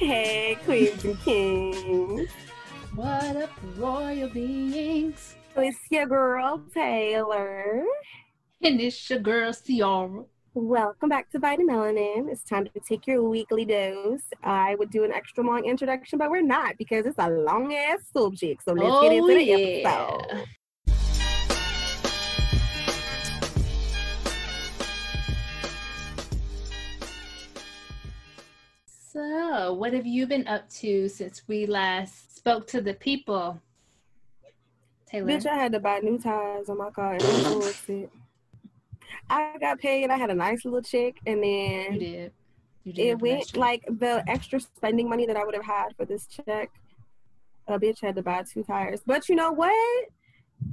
Hey, queens and kings. What up, royal beings? It's your girl, Taylor. And it's your girl, Ciara. Welcome back to Vitamelanin. It's time to take your weekly dose. I would do an extra long introduction, but we're not because it's a long ass subject. So let's Oh, get into the yeah. episode. So, what have you been up to since we last spoke to the people? Taylor. Bitch, I had to buy new tires on my car I'm so upset. I got paid. I had a nice little check, and you then did. You did. it went like the extra spending money that I would have had for this check. A bitch had to buy two tires. But you know what?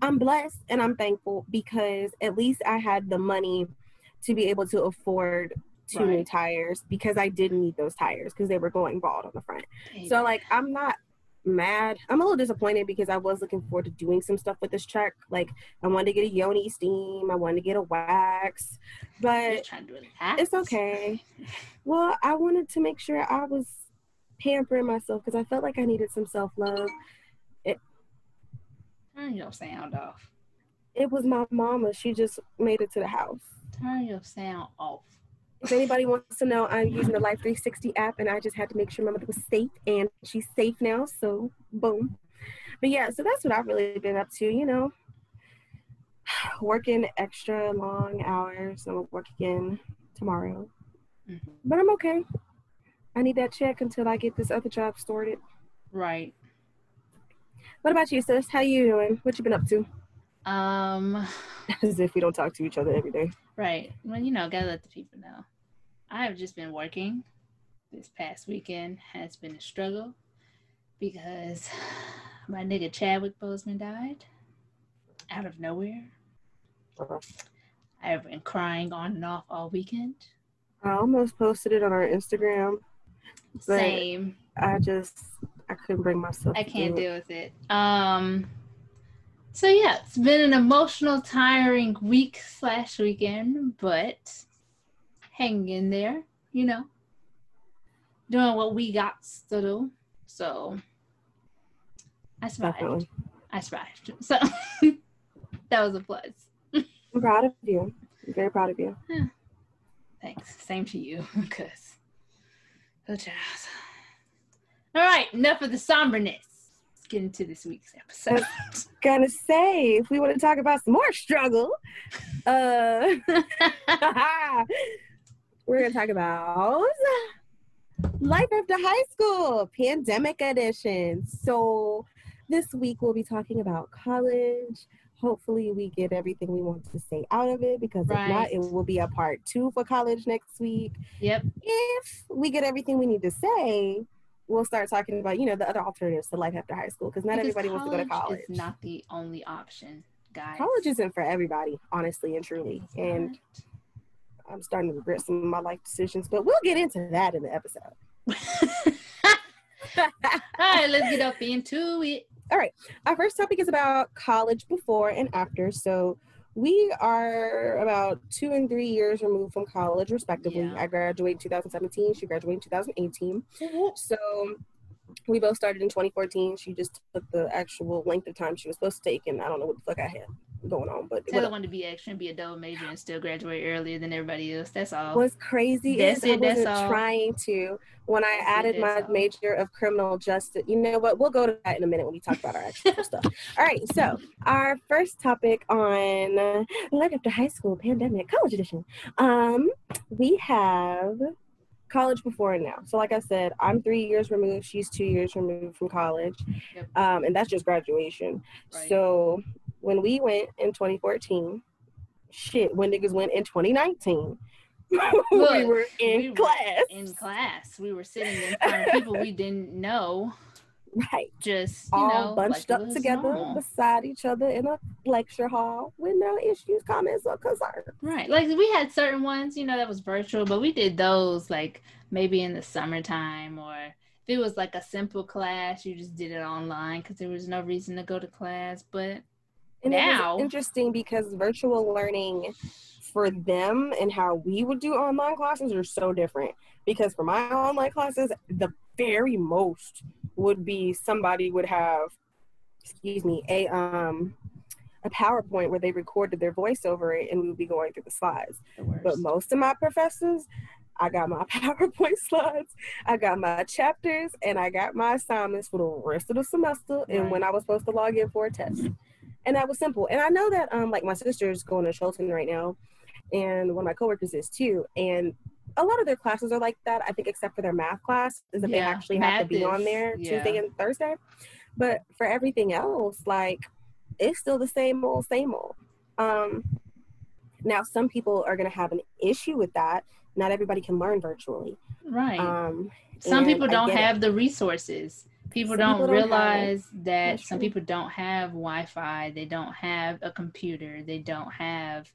I'm blessed and I'm thankful because at least I had the money to be able to afford two new tires because I didn't need those tires because they were going bald on the front. Hey, So like I'm not mad. I'm a little disappointed because I was looking forward to doing some stuff with this truck. Like I wanted to get a yoni steam, I wanted to get a wax, but it's okay. Well, I wanted to make sure I was pampering myself because I felt like I needed some self love. It Turn your sound off. It was my mama. She just made it to the house. Turn your sound off. If anybody wants to know, I'm using the Life 360 app, and I just had to make sure my mother was safe, and she's safe now. So, boom. But yeah, so that's what I've really been up to. You know, working extra long hours. I'm gonna work again tomorrow, Mhm. but I'm okay. I need that check until I get this other job sorted. Right. What about you, sis? How you doing? What you been up to? Um. As if we don't talk to each other every day. Right. Well, you know, gotta let the people know. I have just been working. This past weekend has been a struggle because my nigga Chadwick Boseman died out of nowhere. Uh-huh. I have been crying on and off all weekend. I almost posted it on our Instagram. Same. I just I couldn't bring myself. I to can't do it. deal with it. Um. So yeah, it's been an emotional, tiring week slash weekend, but hanging in there, you know, doing what we got to do. So I survived. Definitely. I survived. So that was a plus. I'm proud of you. I'm very proud of you. Thanks. Same to you, because good oh, job. All right, enough of the somberness. Get into this week's episode. Gonna say if we want to talk about some more struggle, uh, we're gonna talk about life after high school, pandemic edition. So this week we'll be talking about college. Hopefully we get everything we want to say out of it because if not, it will be a part two for college next week. yep. if we get everything we need to say, we'll start talking about, you know, the other alternatives to life after high school because not Because everybody wants to go to college. Is not the only option, guys. college isn't for everybody, honestly and truly. And. I'm starting to regret some of my life decisions, but we'll get into that in the episode. All right, let's get up into it. All right, our first topic is about college before and after. So we are about two and three years removed from college, respectively. Yeah. I graduated in 2017. She graduated in 2018. So we both started in 2014. She just took the actual length of time she was supposed to take, and I don't know what the fuck I had going on. But what wanted to be extra and be a double major and still graduate earlier than everybody else. That's all. What's crazy That's is I it, that's wasn't all. trying to. When I That's it, added my all. major of criminal justice, you know what? We'll go to that in a minute when we talk about our actual stuff. All right, so our first topic on uh, life after high school pandemic college edition. Um, we have college before and now. So, like I said, I'm three years removed. She's two years removed from college, Yep. um, and that's just graduation. Right. So, when we went in 2014, shit, when niggas went in 2019, we were in we were class. in class. We were sitting in front of people we didn't know. right. Just you All know, bunched like up together normal. beside each other in a lecture hall with no issues, comments, or concerns. Right. Like we had certain ones, you know, that was virtual, but we did those like maybe in the summertime or if it was like a simple class, you just did it online because there was no reason to go to class. But And Now- interesting because virtual learning for them and how we would do online classes are so different. Because for my online classes, the very most would be somebody would have, excuse me, a um a PowerPoint where they recorded their voice over it and we would be going through the slides. The. But most of my professors, I got my PowerPoint slides, I got my chapters, and I got my assignments for the rest of the semester and when I was supposed to log in for a test. And that was simple. And I know that um like my sister's going to Shelton right now and one of my coworkers is too. And a lot of their classes are like that, I think except for their math class, is that they actually have to be on there yeah. Tuesday and Thursday. But for everything else, like it's still the same old, same old. Um, now, some people are going to have an issue with that. Not everybody can learn virtually. right. Um, some people don't get it. have the resources. People Some don't people don't realize that That's some true. people don't have Wi-Fi. They don't have a computer. They don't have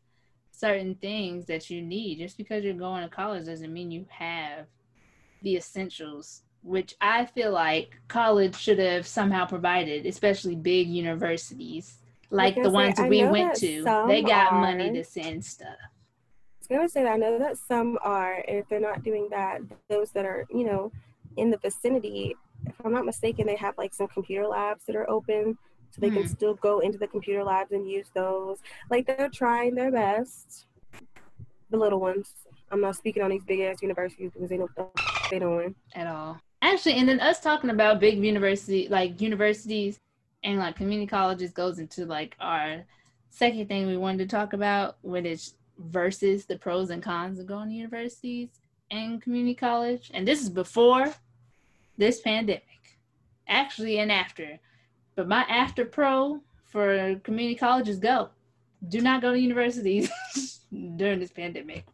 certain things that you need. Just because you're going to college doesn't mean you have the essentials, which I feel like college should have somehow provided, especially big universities like Like the ones we went to. They got money to send stuff. I was gonna say that I know that some are, if they're not doing that, those that are, you know, in the vicinity, if I'm not mistaken, they have like some computer labs that are open, so they can Hmm. still go into the computer labs and use those. Like they're trying their best. The little ones. I'm not speaking on these big ass universities because they know what the f- they doing. at all. Actually, and then us talking about big university, like universities and like community colleges, goes into like our second thing we wanted to talk about, when it's versus the pros and cons of going to universities and community college. And this is before this pandemic, actually, and after. But my after pro for community colleges go. Do not go to universities during this pandemic.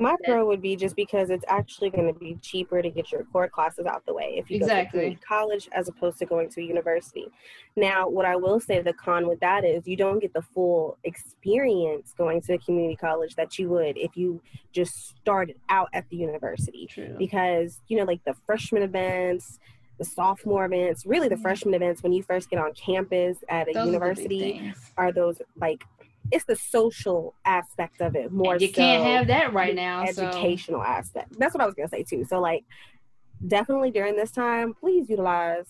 My pro would be just because it's actually going to be cheaper to get your core classes out the way if you go to college as opposed to going to a university. Now, what I will say the con with that is you don't get the full experience going to a community college that you would if you just started out at the university True. because you know like the freshman events the sophomore events really the Mhm. freshman events when you first get on campus at a Those are university things. are those like it's the social aspect of it more And you can't have that right now. so- educational aspect. That's what I was gonna say too. So like definitely during this time, please utilize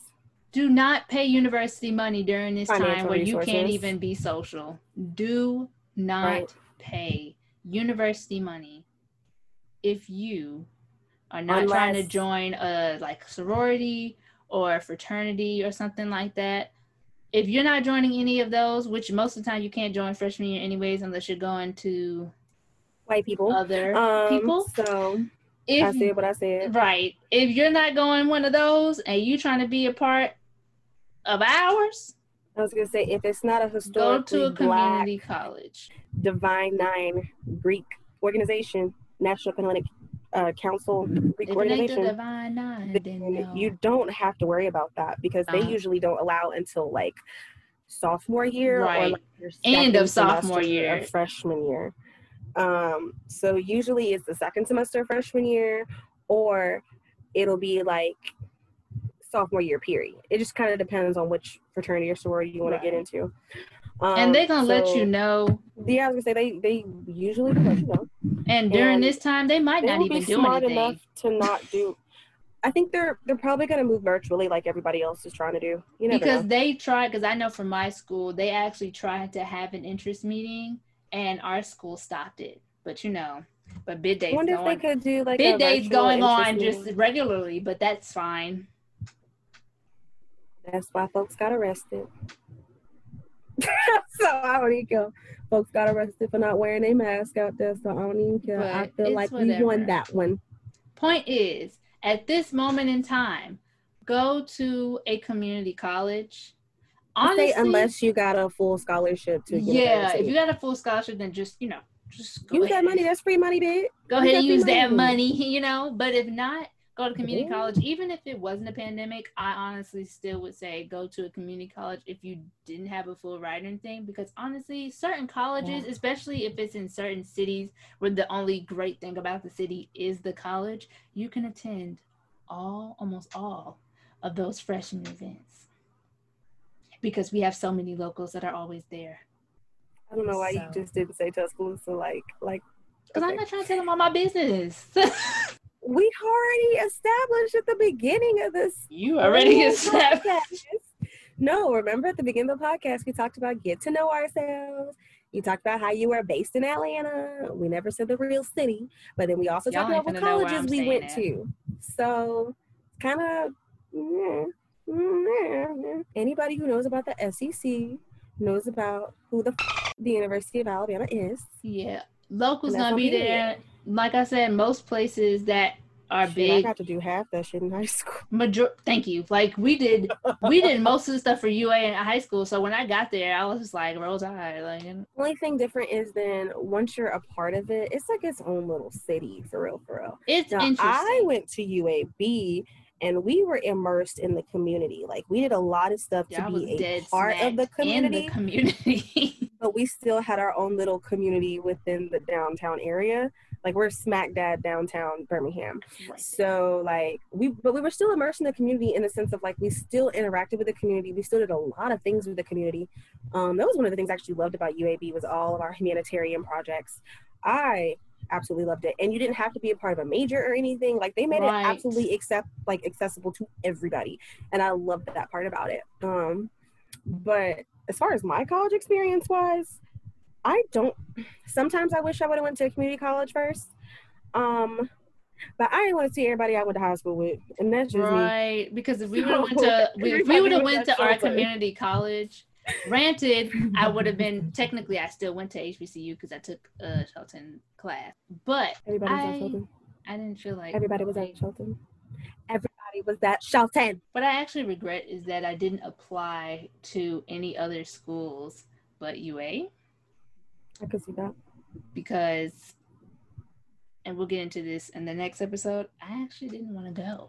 do not pay university money during this time where you can't even be social. Do not Right. pay university money if you are not trying to join a like sorority or a fraternity or something like that. If you're not joining any of those, which most of the time you can't join freshman year anyways unless you're going to white people. other um, people. So if, I said what I said. Right. If you're not going one of those and you trying to be a part of ours, I was gonna say if it's not a historical go to a black community college. divine nine Greek organization, National Hellenic uh, Council Greek If it ain't the organization, divine nine, then then you don't have to worry about that because they Uh-huh. usually don't allow until like sophomore year or like your End of sophomore year. of freshman year. Um, so usually it's the second semester of freshman year, or it'll be like sophomore year period. It just kind of depends on which fraternity or sorority you want to get into. Um, and they're gonna let you know. Yeah, I was gonna say they they usually let you know. And during and this time, they might They not even be do smart anything. enough to not do. I think they're they're probably gonna move virtually like everybody else is trying to do. You know, because know. they tried because i know from my school they actually tried to have an interest meeting and our school stopped it but you know but bid I days wonder if they could do like bid days going on meeting. just regularly but that's fine That's why folks got arrested. so I don't even care. Folks got arrested for not wearing a mask out there, so I don't even care. I feel like we won that one. point is at this moment in time go to a community college honestly unless you got a full scholarship to yeah if you got a full scholarship then just you know just go use ahead. that money, that's free money, bitch. go ahead and use that money. money, you know. But if not, go to community Yeah. college. Even if it wasn't a pandemic, I honestly still would say go to a community college if you didn't have a full writing thing. Because honestly, certain colleges, especially if it's in certain cities where the only great thing about the city is the college, you can attend all almost all of those freshman events. Because we have so many locals that are always there. I don't know why you just didn't say Tuscaloosa like like Because I'm not trying to tell them all my business. we already established at the beginning of this. You already established. No, remember at the beginning of the podcast, we talked about get to know ourselves. You talked about how you were based in Atlanta. We never said the real city, but then we also Y'all talked about what finna know where colleges we went at. to. So, kind of. Anybody who knows about the SEC knows about who the f- the University of Alabama is. Yeah. Locals gonna be there. Like I said, most places that are Shit, I big got to do half that shit in high school. major thank you. Like we did we did most of the stuff for UA in high school. So when I got there, I was just like roll tide. Like and- Only thing different is then once you're a part of it, it's like its own little city for real, for real. it's Now, interesting. I went to UAB and we were immersed in the community. Like we did a lot of stuff to Y'all be a part of the community, the community. but we still had our own little community within the downtown area. Like we're smack dab downtown Birmingham. Right. So like we but we were still immersed in the community in the sense of like we still interacted with the community. We still did a lot of things with the community. Um, that was one of the things I actually loved about UAB was all of our humanitarian projects. I absolutely loved it. And you didn't have to be a part of a major or anything. Like they made Right. it absolutely accept like accessible to everybody. And I loved that part about it. Um but as far as my college experience wise, I don't sometimes I wish I would have went to a community college first. Um but I didn't want to see everybody I went to high school with. And that's just me. Right, because if we would have went to we, we would have went to our Shelburne. community college, granted, I would have been technically I still went to HBCU because I took a Shelton class, but Everybody was I- at Shelton. I didn't feel like Everybody was at Shelton. Everybody was at Shelton. What I actually regret is that I didn't apply to any other schools but UA I could see that. because, and we'll get into this in the next episode. I actually didn't want to go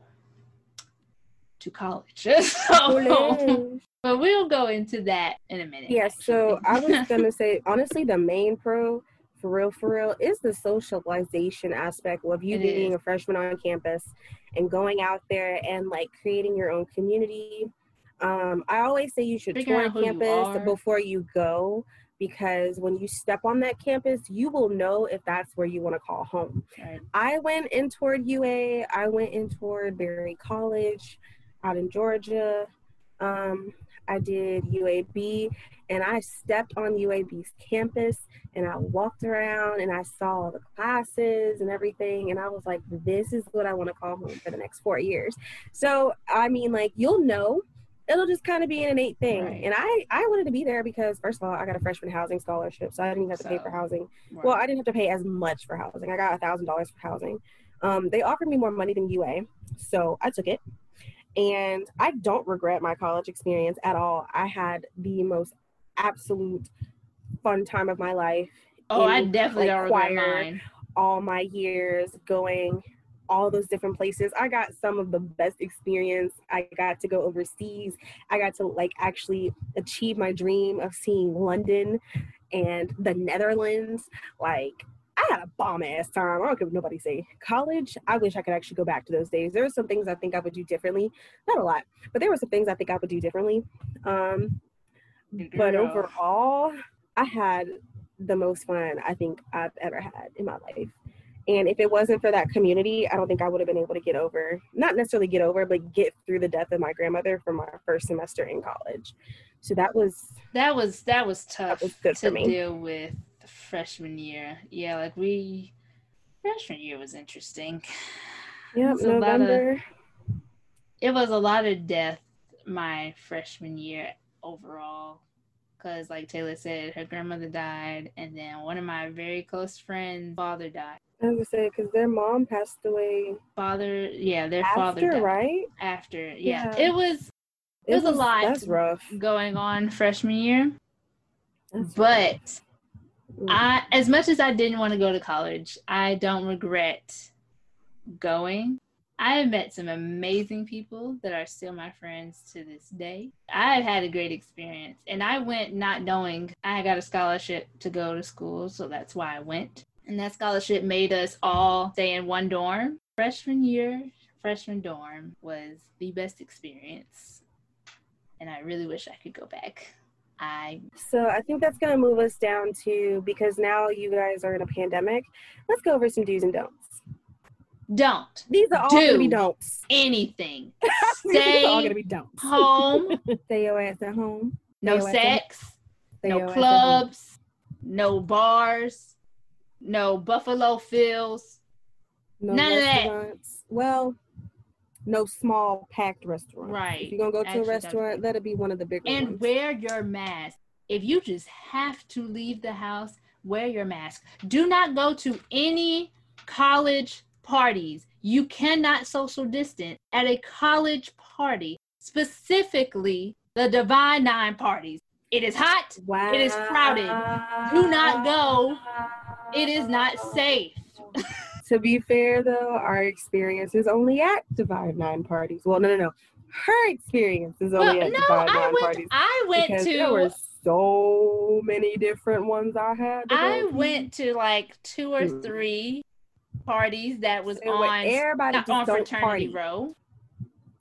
to college, so, but we'll go into that in a minute. Yeah, so I was gonna say honestly, the main pro for real, for real, is the socialization aspect of you It being is. a freshman on campus and going out there and like creating your own community. Um, I always say you should Figuring tour who you campus before you go because when you step on that campus, you will know if that's where you want to call home. Right. I went in toward UA. I went in toward Berry College out in Georgia. Um, I did UAB and I stepped on UAB's campus and I walked around and I saw the classes and everything. And I was like, this is what I want to call home for the next four years. So, I mean, like, you'll know. It'll just kind of be an innate thing. Right. And I, I wanted to be there because, first of all, I got a freshman housing scholarship. So I didn't even have to pay for housing. Right. Well, I didn't have to pay as much for housing. I got a thousand dollars for housing. Um, they offered me more money than UA, so I took it. And I don't regret my college experience at all. I had the most absolute fun time of my life. oh, I definitely like, don't regret mine. All my years going all those different places. I got some of the best experience. I got to go overseas. I got to like actually achieve my dream of seeing London and the Netherlands. Like I had a bomb ass time. I don't care what nobody say. College, I wish I could actually go back to those days. There were some things I think I would do differently. Not a lot, but there were some things I think I would do differently. Um, but overall, I had the most fun I think I've ever had in my life. And if it wasn't for that community, I don't think I would have been able to get over, not necessarily get over, but get through the death of my grandmother from my first semester in college. So that was, that was that was tough was good to for me. deal with freshman year. Yeah, like we freshman year was interesting. a lot of- November. It was a lot of death my freshman year overall. Cause like Taylor said, her grandmother died, and then one of my very close friends' father died. I was gonna say, because their mom passed away Father, yeah, their father after, died right? after. Yeah. Yeah. it was It was a lot. That's rough. going on freshman year, That's but rough. I, as much as I didn't want to go to college, I don't regret going. I have met some amazing people that are still my friends to this day. I've had a great experience, and I went not knowing I got a scholarship to go to school, so that's why I went. And that scholarship made us all stay in one dorm. Freshman year, freshman dorm was the best experience, and I really wish I could go back. I So I think that's going to move us down to because now you guys are in a pandemic. Let's go over some do's and don'ts. don't. These are all gonna be don'ts. Anything. These are all gonna be don'ts. home. Stay your ass at home. No Stay at- sex. no your ass at home. clubs. No bars. No Buffalo Phil's. No None of that. Well, no small packed restaurant. Right. If you're gonna go to Actually, a restaurant, let it be one of the bigger And ones. wear your mask. If you just have to leave the house, wear your mask. Do not go to any college parties. You cannot social distance at a college party, specifically the Divine Nine parties. It is hot. wow. it is crowded. Do not go. It is not safe. To be fair, though, our experience is only at Divine Nine parties. Well, no, no, no. Her experience is Well, only at no, Divine I Nine went. parties. I went to. there were so many different ones I had. I went to like two or Hmm. three parties that was And on everybody not just on don't fraternity party. row.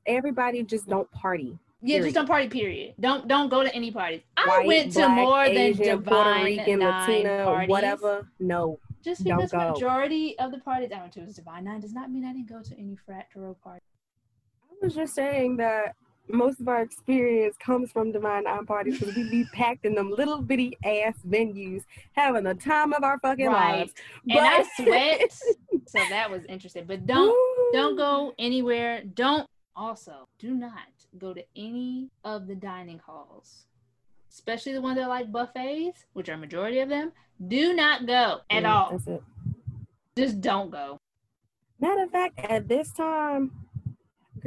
Everybody just don't party. Yeah, Period. just don't party. Period. Don't don't go to any parties. I White, went to black, more Asian, than Puerto divine Rican, nine Latina, parties. whatever. No, Just Don't because go. majority of the parties I went to was divine nine does not mean I didn't go to any frat row party. I was just saying that most of our experience comes from Divine Nine parties because we be packed in them little bitty ass venues, having the time of our fucking Right. lives. And I sweat, so that was interesting. But don't don't go anywhere. Don't also do not go to any of the dining halls, especially the ones that are like buffets, which are majority of them. Do not go at Yeah, all. Just don't go. Matter of fact, at this time,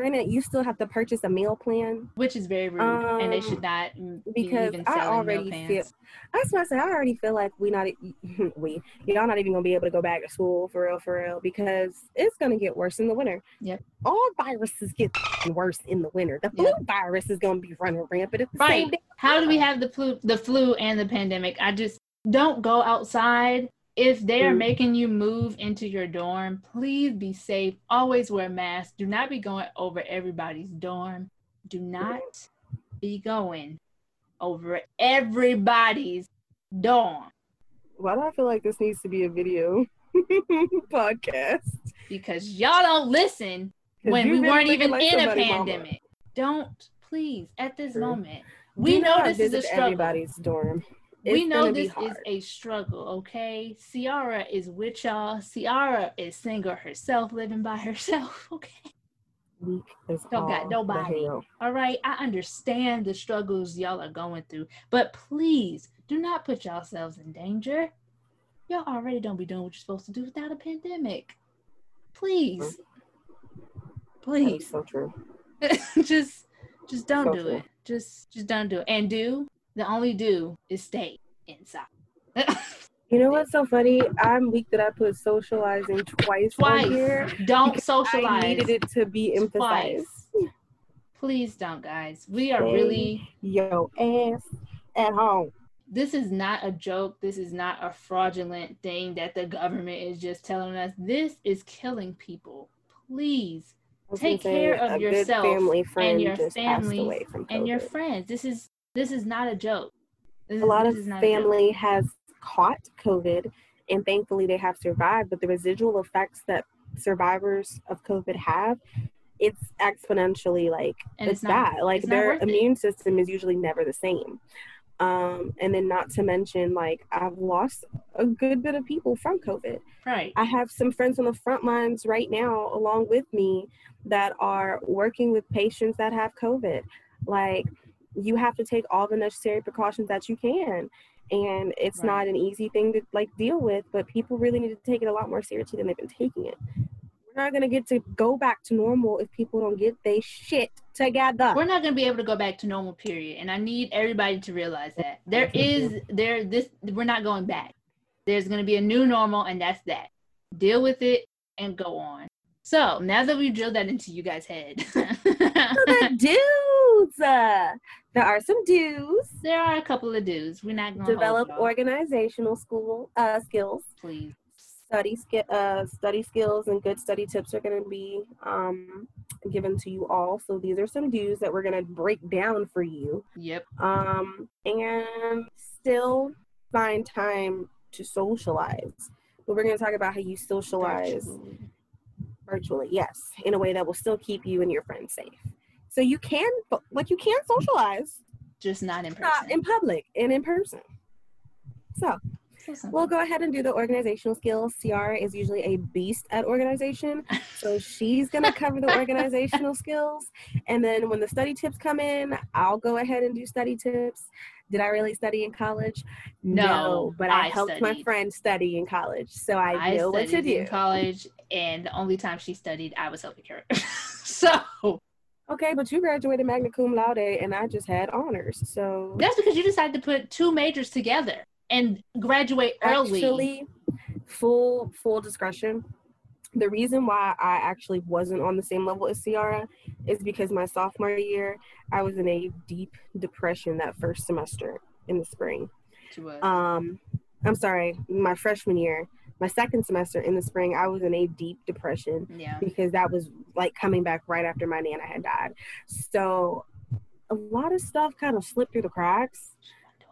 granted, you still have to purchase a meal plan. Which is very rude, and they Um, should not mm, be because even I already feel- That's what I said. I already feel like we not we y'all not even gonna be able to go back to school for real, for real, because it's gonna get worse in the winter. Yep. All viruses get worse in the winter. The flu Yep. virus is gonna be running rampant at the Right. same day. How do we have the flu, the flu and the pandemic? I just don't go outside. If they are making you move into your dorm, please be safe. Always wear masks. Do not be going over everybody's dorm. Do not be going over everybody's dorm Why do I feel like this needs to be a video podcast? because y'all don't listen when we weren't even like in a somebody mama. pandemic. Don't please at this True. moment. We Do know this is a struggle. everybody's dorm. We know this is a struggle, okay? Ciara is with y'all. Ciara is single herself, living by herself, okay? Weak Don't got nobody. All right, I understand the struggles y'all are going through, but please do not put yourselves in danger. Y'all already don't be doing what you're supposed to do without a pandemic. Please. Is Please. so true. just just don't So do true. it. Just just don't do it. And do the only do is stay inside. You know what's so funny? I'm weak that I put socializing twice, Twice. here. Don't because socialize. I needed it to be emphasized. twice. Please don't, guys. We are Stay really. Yo ass at home. This is not a joke. This is not a fraudulent thing that the government is just telling us. This is killing people. Please Take care of yourself family friend your family passed away from and your friends. This is this is not a joke. This a lot of is joke. family has caught COVID and thankfully they have survived, but the residual effects that survivors of COVID have, it's exponentially like And it's, it's not- bad. Like it's their worth it. immune system is usually never the same. Um, and then not to mention like I've lost a good bit of people from COVID. Right. I have some friends on the front lines right now, along with me, that are working with patients that have COVID. Like, you have to take all the necessary precautions that you can. And it's Right. not an easy thing to like deal with, but people really need to take it a lot more seriously than they've been taking it. We're not gonna get to go back to normal if people don't get they shit together. We're not going to be able to go back to normal period and I need everybody to realize that. There is there this we're not going back. There's going to be a new normal and that's that. Deal with it and go on. So, now that we've drilled that into you guys' head. the dudes. Uh, there are some dues. there are a couple of dudes. We're not going to Develop organizational school uh, skills. please. study uh, study skills and good study tips are going to be um, given to you all. So these are some do's that we're going to break down for you, Yep. um, and still find time to socialize. But we're going to talk about how you socialize Virtually. virtually, yes, in a way that will still keep you and your friends safe. So you can, like, you can socialize, just not in person, not in public and in person. So we'll go ahead and do the organizational skills. Ciara is usually a beast at organization, so she's gonna cover the organizational skills. And then when the study tips come in, I'll go ahead and do study tips. Did I really study in college? No, No, but I, I helped my friend study in college, so I, I know what to studied do. in college, and the only time she studied, I was helping her. so Okay, but you graduated magna cum laude, and I just had honors. So that's because you decided to put two majors together and graduate early. actually, full full discretion. The reason why I actually wasn't on the same level as Ciara is because my sophomore year, I was in a deep depression that first semester in the spring. To, Um, I'm sorry, my freshman year, my second semester in the spring, I was in a deep depression yeah. because that was like coming back right after my nana had died. So a lot of stuff kind of slipped through the cracks.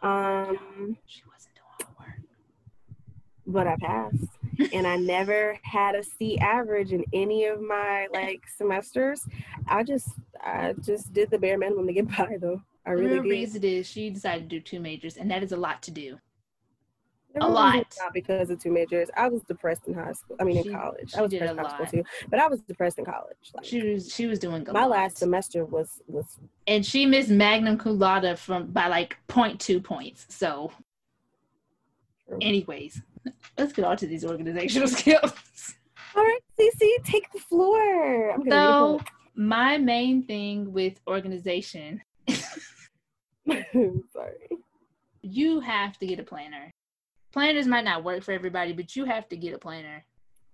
Um, she wasn't doing her work. but I passed. and I never had a C average in any of my like semesters. I just I just did the bare minimum to get by though. I The really real did. reason is she decided to do two majors, and that is a lot to do. A lot. Not because of two majors. I was depressed in high school. I mean She- in college. I was depressed in high school too. But I was depressed in college. Like She was she was doing my lot. last semester was was and she missed Magna cum laude from by like 0.2 points. So, anyways, let's get on to these organizational skills. all right, Cece, take the floor. I'm So, my main thing with organization. Sorry. you have to get a planner. Planners might not work for everybody, but you have to get a planner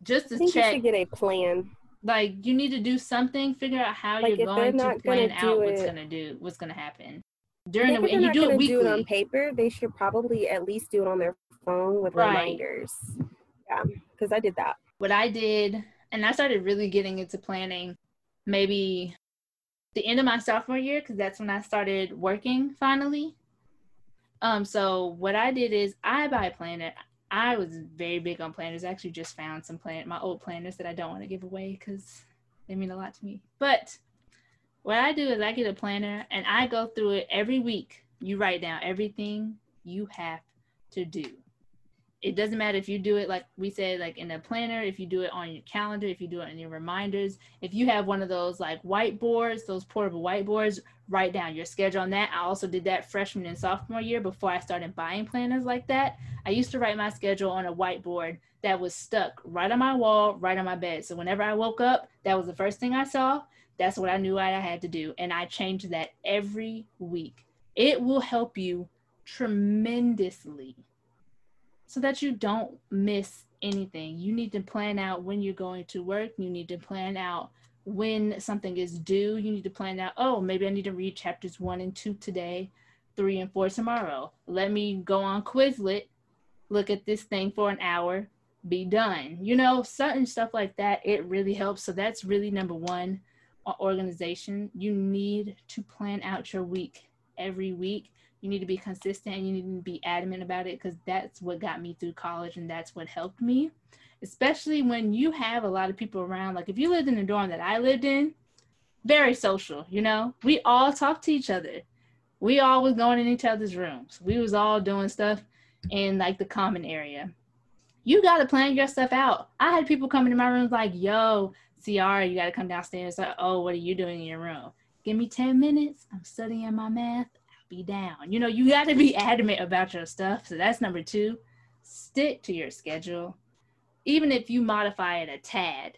just to check. should get a plan. Like, you need to do something. Figure out how Like, you're going to plan out what's it- gonna do, what's gonna happen during the week, and you do it weekly. do it on paper, they should probably at least do it on their phone with Right. reminders. Yeah, because I did that. what I did, and I started really getting into planning maybe the end of my sophomore year because that's when I started working finally. Um, so what I did is I buy a planner. I was very big on planners. I actually just found some plan my old planners that I don't want to give away because they mean a lot to me. But what I do is I get a planner and I go through it every week. You write down everything you have to do it doesn't matter if you do it like we said like in a planner if you do it on your calendar if you do it in your reminders if you have one of those like whiteboards those portable whiteboards write down your schedule on that. I also did that freshman and sophomore year before i started buying planners like that. I used to write my schedule on a whiteboard that was stuck right on my wall right on my bed. So whenever i woke up that was the first thing i saw. That's what i knew i had to do and i changed that every week. It will help you tremendously so that you don't miss anything. You need to plan out when you're going to work. You need to plan out when something is due. You need to plan out, oh, maybe I need to read chapters one and two today, three and four tomorrow. Let me go on Quizlet, look at this thing for an hour, be done. You know, certain stuff like that, it really helps. So that's really number one uh, organization. You need to plan out your week every week you need to be consistent and you need to be adamant about it because that's what got me through college and that's what helped me. Especially when you have a lot of people around like if you lived in the dorm that i lived in very social you know? We all talked to each other. We all was going in each other's rooms. We was all doing stuff in like the common area. You got to plan your stuff out. I had people come into my room like yo ciara you got to come downstairs. Like oh what are you doing in your room? Give me 10 minutes. I'm studying my math be down. You know, you got to be adamant about your stuff. So that's number two. Stick to your schedule, even if you modify it a tad.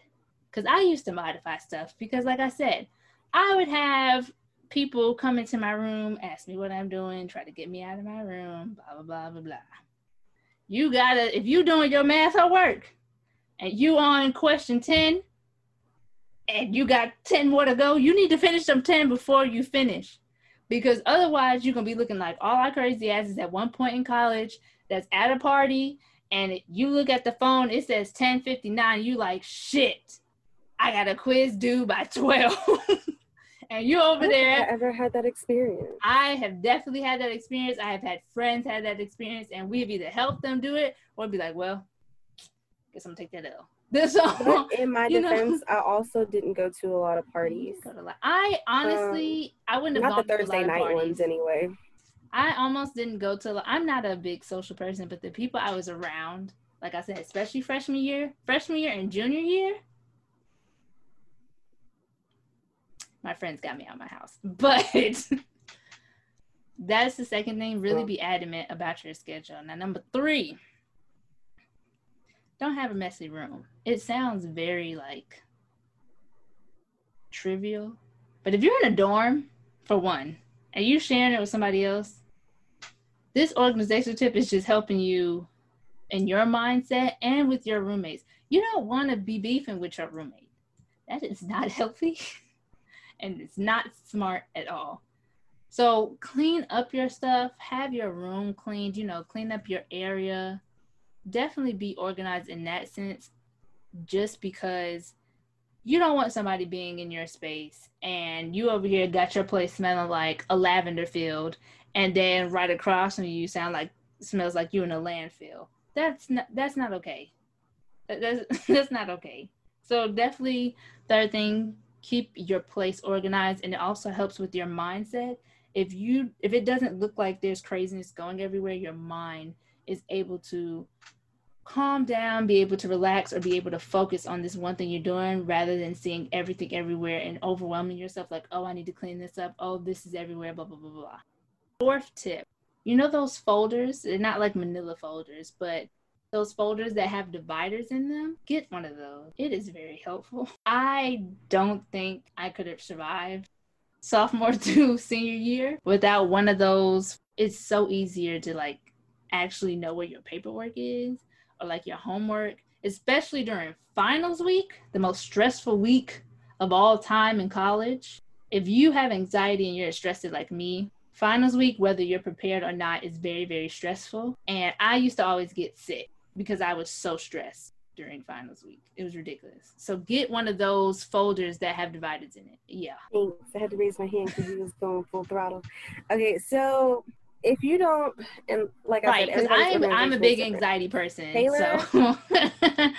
Because I used to modify stuff because, like I said, I would have people come into my room, ask me what I'm doing, try to get me out of my room, blah, blah, blah, blah, blah. You gotta, if you doing your math homework and you on question 10 and you got 10 more to go, you need to finish them 10 before you finish because otherwise you're gonna be looking like all our crazy asses at one point in college that's at a party and you look at the phone it says 1059 you like shit i got a quiz due by 12 and you over I there ever had that experience. i have definitely had that experience. I have had friends had that experience and we've either helped them do it or be like well guess i'm gonna take that l This But in my You know? defense, I also didn't go to a lot of parties. Go to li- I honestly, I wouldn't have Um, Not the gone to a Thursday night parties. ones, anyway. I almost didn't go to. I'm not a big social person, but the people I was around, like I said, especially freshman year, freshman year and junior year, my friends got me out of my house. But that's the second thing. Really be adamant about your schedule. Now, number three, don't have a messy room. It sounds very like trivial, but if you're in a dorm, for one, and you're sharing it with somebody else, this organizational tip is just helping you in your mindset and with your roommates. You don't want to be beefing with your roommate. That is not healthy and it's not smart at all. So clean up your stuff, have your room cleaned, you know, clean up your area. Definitely be organized in that sense just because you don't want somebody being in your space and you over here got your place smelling like a lavender field and then right across from you sound like smells like you in a landfill. That's not that's not okay. That's that's not okay. So definitely third thing, keep your place organized and it also helps with your mindset. If you if it doesn't look like there's craziness going everywhere, your mind is able to calm down, be able to relax, or be able to focus on this one thing you're doing rather than seeing everything everywhere and overwhelming yourself like, oh, I need to clean this up. Oh, this is everywhere, blah, blah, blah, blah. Fourth tip you know those folders? They're not like manila folders, but those folders that have dividers in them, get one of those. It is very helpful. I don't think I could have survived sophomore to senior year without one of those. It's so easier to like actually know where your paperwork is or like your homework, especially during finals week, the most stressful week of all time in college. If you have anxiety and you're stressed like me, finals week, whether you're prepared or not, is very, very stressful. And I used to always get sick because I was so stressed during finals week. It was ridiculous. So get one of those folders that have dividers in it. Yeah. Thanks. I had to raise my hand because he was going full throttle. Okay, so if you don't, and like I right, said, I'm, I'm a big different. anxiety person. Taylor? So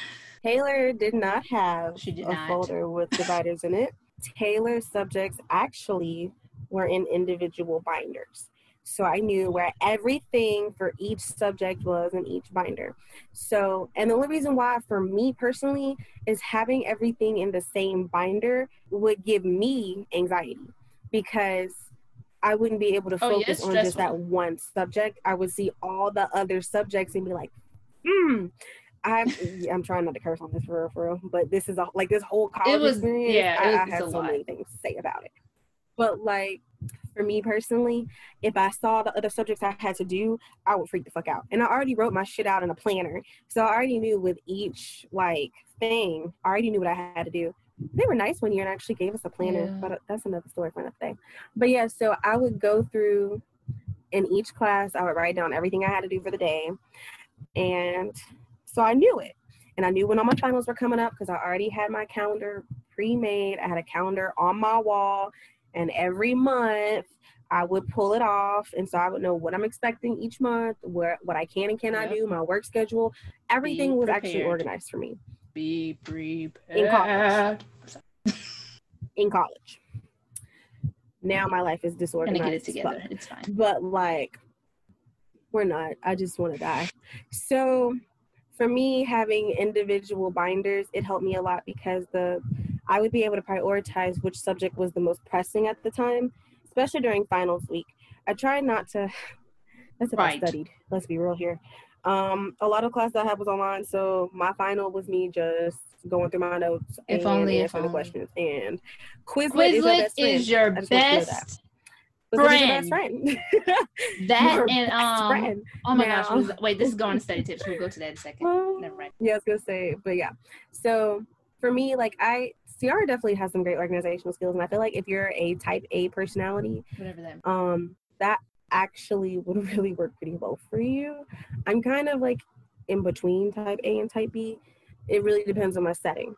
Taylor did not have She did a not. folder with dividers in it. Taylor's subjects actually were in individual binders. So I knew where everything for each subject was in each binder. So, and the only reason why for me personally is having everything in the same binder would give me anxiety because I wouldn't be able to Oh, focus it's on just that one subject. I would see all the other subjects and be like, hmm, I'm I'm trying not to curse on this for real, for real, but this is all like this whole college it was- experience. yeah, I, I have so lot. many things to say about it. But like for me personally, if I saw the other subjects I had to do, I would freak the fuck out. And I already wrote my shit out in a planner, so I already knew with each like thing, I already knew what I had to do. They were nice one year and actually gave us a planner, Yeah. but that's another story for another day. But yeah, so I would go through in each class, I would write down everything I had to do for the day. And so I knew it. And I knew when all my finals were coming up because I already had my calendar pre made. I had a calendar on my wall. And every month I would pull it off. And so I would know what I'm expecting each month, where what I can and cannot Yep. do, my work schedule. Everything was actually organized for me be prepared. In college. in college. Now my life is Gonna disorganized. get it together. It's fine. but like we're not i just want to die so for me having individual binders it helped me a lot because the i would be able to prioritize which subject was the most pressing at the time especially during finals week i tried not to that's if Right. i studied let's be real here um a lot of class i had was online so my final was me just going through my notes If and only, if answering the only. questions and quizlet, is, your Quizlet best friend. is your I just want you to know that. best. Is your best friend That Your and um. friend. Oh my Now- gosh! was- Wait, this is going to study tips. We'll go to that in a second. Um, Never mind. Yeah, I was gonna say, but yeah. So for me, like I Ciara definitely has some great organizational skills, and I feel like if you're a Type A personality, Whatever that. um, that actually would really work pretty well for you. I'm kind of like in between Type A and Type B. It really depends on my setting.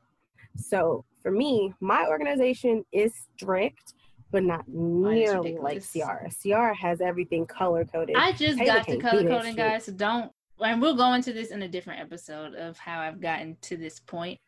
So for me, my organization is strict, but not nearly like. Ciara. Ciara has everything color coded. I just Taylor got to color coding, guys. So don't and we'll go into this in a different episode of how I've gotten to this point.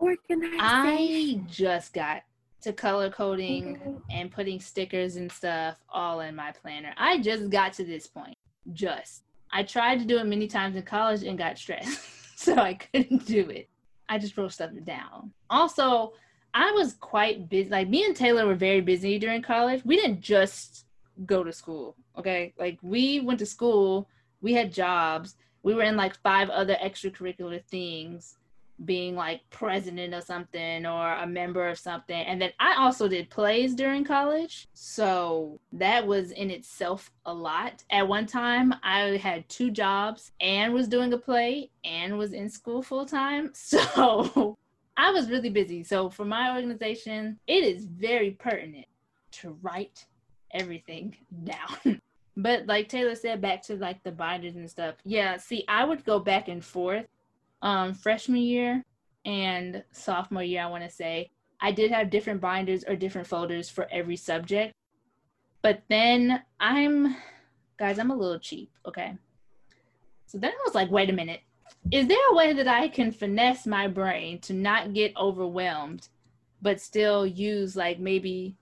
Organization. I just got to color coding mm-hmm. and putting stickers and stuff all in my planner. I just got to this point. Just. I tried to do it many times in college and got stressed. so I couldn't do it. I just wrote stuff down. Also, I was quite busy. Like me and Taylor were very busy during college. We didn't just go to school. Okay. Like we went to school, we had jobs, we were in like five other extracurricular things being like president of something or a member of something. And then I also did plays during college. So that was in itself a lot. At one time, I had two jobs and was doing a play and was in school full time. So I was really busy. So for my organization, it is very pertinent to write everything down. but like Taylor said, back to like the binders and stuff. Yeah, see, I would go back and forth um, freshman year and sophomore year, I want to say, I did have different binders or different folders for every subject. But then I'm, guys, I'm a little cheap, okay? So then I was like, wait a minute. Is there a way that I can finesse my brain to not get overwhelmed, but still use like maybe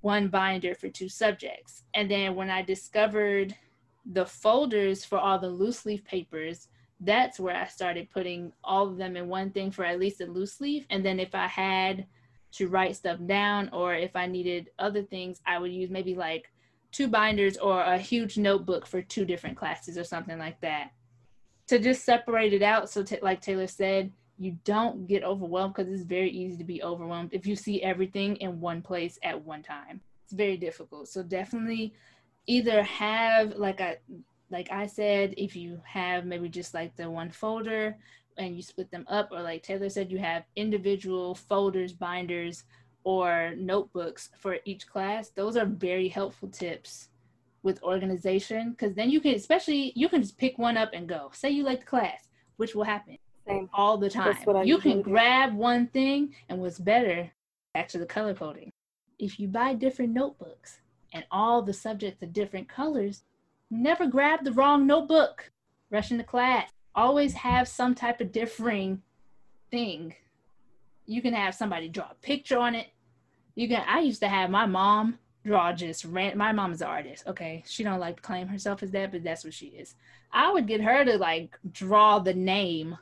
one binder for two subjects? And then when I discovered the folders for all the loose leaf papers, that's where I started putting all of them in one thing for at least a loose leaf. And then if I had to write stuff down or if I needed other things, I would use maybe like two binders or a huge notebook for two different classes or something like that to just separate it out. So, t- like Taylor said, you don't get overwhelmed because it's very easy to be overwhelmed if you see everything in one place at one time. It's very difficult. So, definitely either have like a like I said, if you have maybe just like the one folder and you split them up, or like Taylor said, you have individual folders, binders, or notebooks for each class, those are very helpful tips with organization because then you can, especially, you can just pick one up and go. Say you like the class, which will happen Same. all the time. You can grab one thing, and what's better, back to the color coding. If you buy different notebooks and all the subjects are different colors, Never grab the wrong notebook. Rush into class. Always have some type of differing thing. You can have somebody draw a picture on it. You can. I used to have my mom draw just ran. My mom is an artist. Okay, she don't like to claim herself as that, but that's what she is. I would get her to like draw the name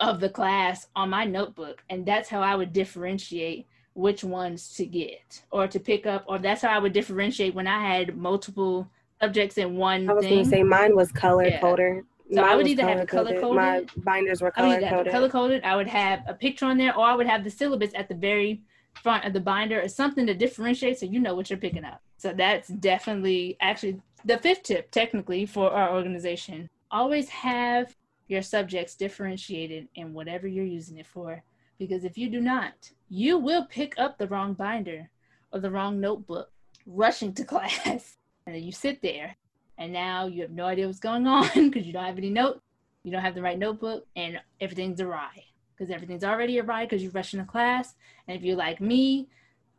of the class on my notebook, and that's how I would differentiate which ones to get or to pick up, or that's how I would differentiate when I had multiple subjects in one. I was thing. gonna say mine was color yeah. coded. So mine I would either have it color coded. My binders were color coded. Color coded. I would have a picture on there, or I would have the syllabus at the very front of the binder, or something to differentiate, so you know what you're picking up. So that's definitely actually the fifth tip, technically, for our organization. Always have your subjects differentiated in whatever you're using it for, because if you do not, you will pick up the wrong binder or the wrong notebook rushing to class and then you sit there and now you have no idea what's going on because you don't have any notes you don't have the right notebook and everything's awry because everything's already awry because you're rushing to class. And if you're like me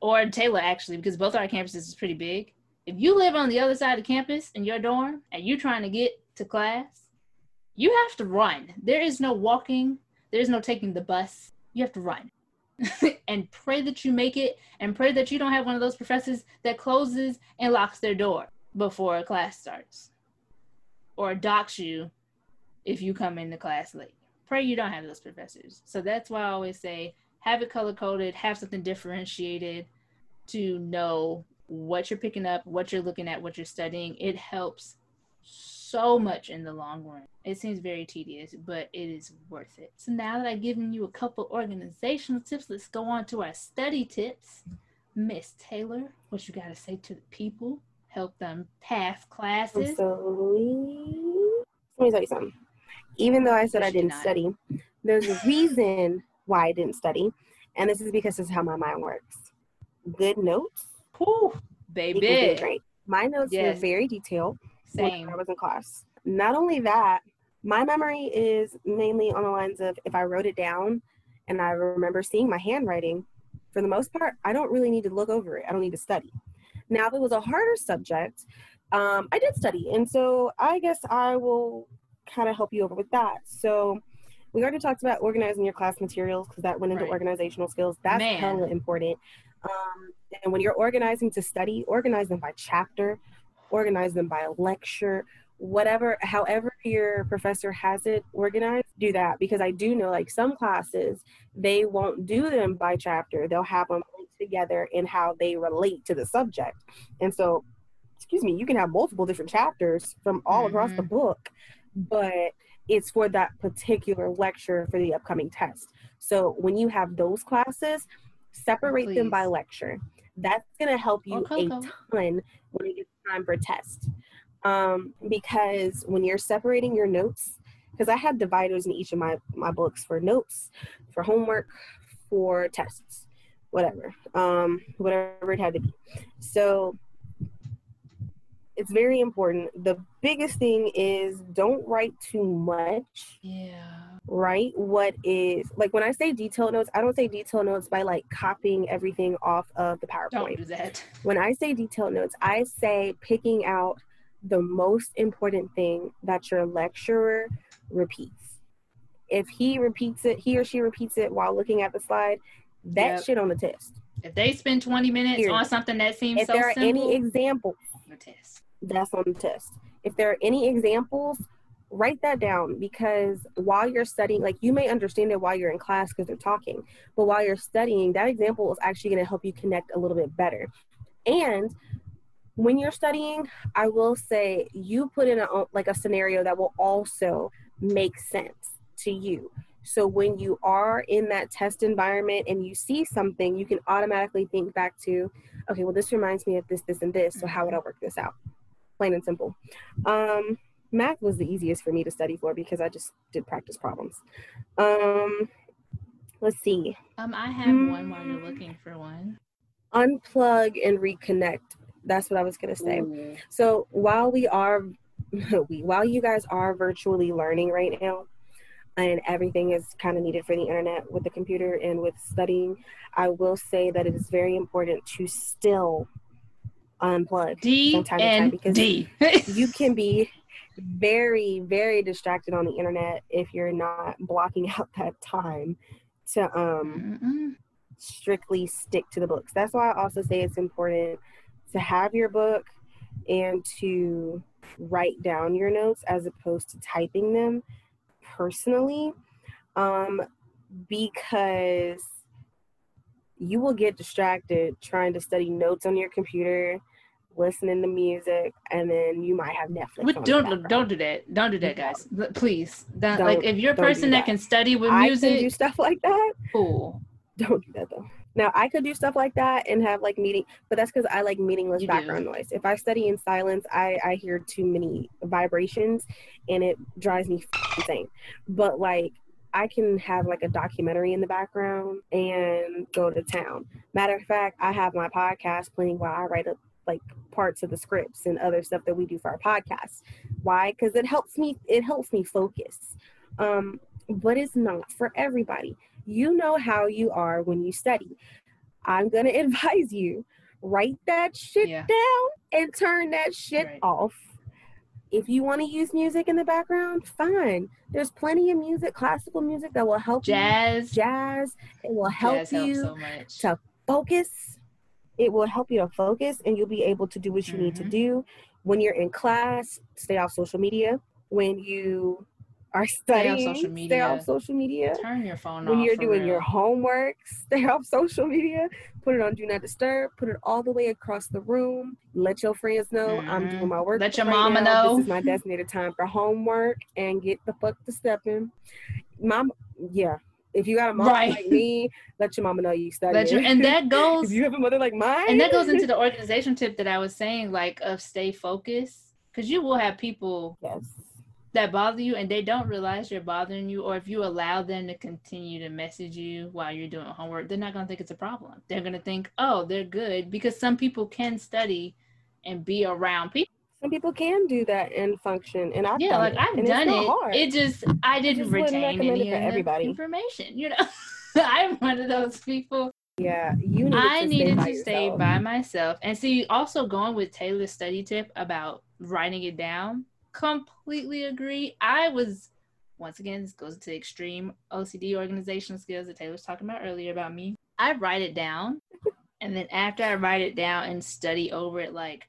or taylor actually because both our campuses is pretty big if you live on the other side of campus in your dorm and you're trying to get to class you have to run. There is no walking. There is no taking the bus. You have to run. And pray that you make it and pray that you don't have one of those professors that closes and locks their door before a class starts or docks you if you come into class late. Pray you don't have those professors. So that's why I always say have it color coded, have something differentiated to know what you're picking up, what you're looking at, what you're studying. It helps so much in the long run. It seems very tedious, but it is worth it. So now that I've given you a couple organizational tips, let's go on to our study tips. Miss Taylor, what you got to say to the people? Help them pass classes. So, let me tell you something. Even though I said I didn't not. study, there's a reason why I didn't study, and this is because this is how my mind works. Good notes, Ooh, baby. Great. My notes yes. were very detailed. Same. I was in class. Not only that, my memory is mainly on the lines of if I wrote it down and I remember seeing my handwriting, for the most part, I don't really need to look over it. I don't need to study. Now, if it was a harder subject, um, I did study. And so I guess I will kind of help you over with that. So we already talked about organizing your class materials because that went into Right. organizational skills. That's Man. hella important. Um, and when you're organizing to study, organize them by chapter, organize them by lecture, whatever, however your professor has it organized, do that. Because I do know like some classes, they won't do them by chapter. They'll have them linked together in how they relate to the subject. And so, excuse me, you can have multiple different chapters from all across the mm-hmm. book, but it's for that particular lecture for the upcoming test. So when you have those classes, separate them by lecture. That's going to help you Or a Coco. ton when it gets time for test. Um, because when you're separating your notes, because I have dividers in each of my, my books for notes, for homework, for tests, whatever, um, whatever it had to be. So it's very important. The biggest thing is don't write too much Yeah. write what is like when I say detailed notes, I don't say detailed notes by like copying everything off of the PowerPoint. Don't do that. When I say detailed notes, I say picking out the most important thing that your lecturer repeats. If he repeats it, he or she repeats it while looking at the slide, that Yep. shit on the test. If they spend 20 minutes Period. on something that seems If so there are simple, any examples, the test. that's on the test. If there are any examples, write that down because while you're studying, like you may understand it while you're in class because they're talking, but while you're studying, that example is actually going to help you connect a little bit better. And when you're studying, I will say you put in a like a scenario that will also make sense to you. So when you are in that test environment and you see something, you can automatically think back to, okay, well this reminds me of this, this, and this. So how would I work this out? Plain and simple. Um, math was the easiest for me to study for because I just did practice problems. Um, let's see. Um, I have one while you're looking for one. Unplug and reconnect. That's what I was gonna say. Ooh. So while we are, we while you guys are virtually learning right now, and everything is kind of needed for the internet with the computer and with studying, I will say that it is very important to still unplug. D from time to time and because D. you can be very very distracted on the internet if you're not blocking out that time to um Mm-mm. strictly stick to the books that's why i also say it's important to have your book and to write down your notes as opposed to typing them personally um because you will get distracted trying to study notes on your computer listening to music and then you might have netflix But on in the don't don't do that. Don't do that, guys. Please. Don't, Don't- like if you're a person that. that. can study with I can do stuff like that. cool. Don't do that though. Now I could do stuff like that and have like meeting, but that's because I like meaningless You do. background noise. If I study in silence, I I hear too many vibrations, and it drives me f- insane. But like I can have like a documentary in the background and go to town. Matter of fact, I have my podcast playing while I write up like parts of the scripts and other stuff that we do for our podcast. Why? Because it helps me. It helps me focus. Um, but it's not for everybody. You know how you are when you study. I'm gonna advise you write that shit Yeah. down and turn that shit Right. off. If you want to use music in the background, fine. There's plenty of music, classical music that will help Jazz. you. Jazz. It will help Jazz you so much. to focus. It will help you to focus and you'll be able to do what you need to Mhm. do. When you're in class, stay off social media. When you are Stay off studying, social stay media. off social media. Turn your phone When off. When you're doing real. your homework, stay off social media. Put it on Do Not Disturb. Put it all the way across the room. Let your friends know I'm doing my mm-hmm. work. Let your right mama now. know. This is my designated time for homework and get the fuck to stepping. Mom, yeah. If you got a mom Right. like me, let your mama know you study. Let your, and that goes if you have a mother like mine, and that goes into the organization tip that I was saying, like of stay focused, because you will have people yes, that bother you and they don't realize you're bothering you, or if you allow them to continue to message you while you're doing homework, they're not gonna think it's a problem. They're gonna think, oh, they're good, because some people can study and be around people. some people can do that and function, and I've yeah, done like it, I've and done it. Hard. It just I didn't just retain any for everybody. information. You know, I'm one of those people. yeah, you needed I to needed to stay by myself. And see, also going with Taylor's study tip about writing it down, completely agree. I was once again, this goes to extreme OCD organizational skills that Taylor was talking about earlier about me. I write it down, and then after I write it down and study over it like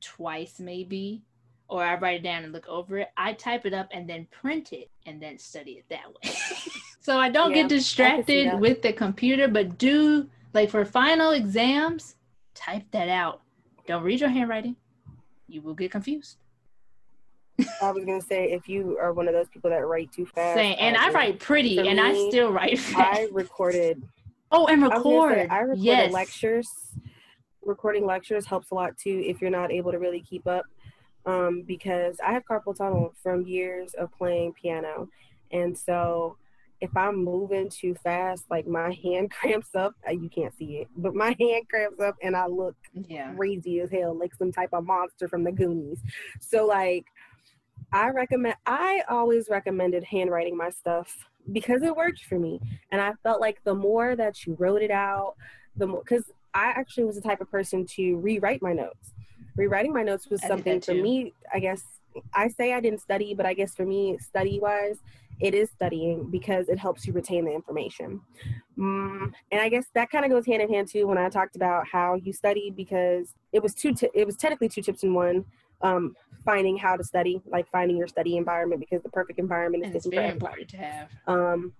twice, maybe, or I write it down and look over it, I type it up and then print it and then study it that way. so I don't Yeah, get I can see distracted with the computer, but do like for final exams, type that out. Don't read your handwriting. You will get confused. I was gonna say if you are one of those people that write too fast. Saying, and I uh, write pretty and I still write fast. I recorded. oh, and I, say, record. I recorded yes. lectures. Recording lectures helps a lot too if you're not able to really keep up. Um, because I have carpal tunnel from years of playing piano, and so if I'm moving too fast, like my hand cramps up. uh, You can't see it, but my hand cramps up, and I look Yeah. crazy as hell, like some type of monster from the Goonies. So like I recommend I always recommended handwriting my stuff because it worked for me. And I felt like the more that you wrote it out, the more cuz I actually was the type of person to rewrite my notes. Rewriting my notes was I something for me, I guess I say I didn't study, but I guess for me study wise it is studying because it helps you retain the information. Mm, and I guess that kind of goes hand in hand too when I talked about how you studied because it was two. T- it was technically two tips in one. Um, finding how to study, like finding your study environment, because the perfect environment is And it's different for very everybody. important to have. Um,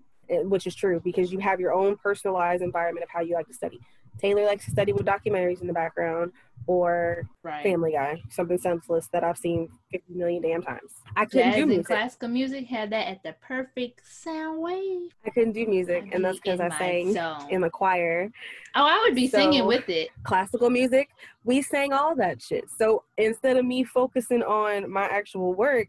which is true because you have your own personalized environment of how you like to study. Taylor likes to study with documentaries in the background or Right. Family Guy, something senseless that I've seen 50 million damn times. I couldn't Jazz do music. classical music had that at the perfect sound wave. I couldn't do music, I'd and that's because I sang zone. in the choir. Oh, I would be singing with it. classical music, we sang all that shit. So instead of me focusing on my actual work,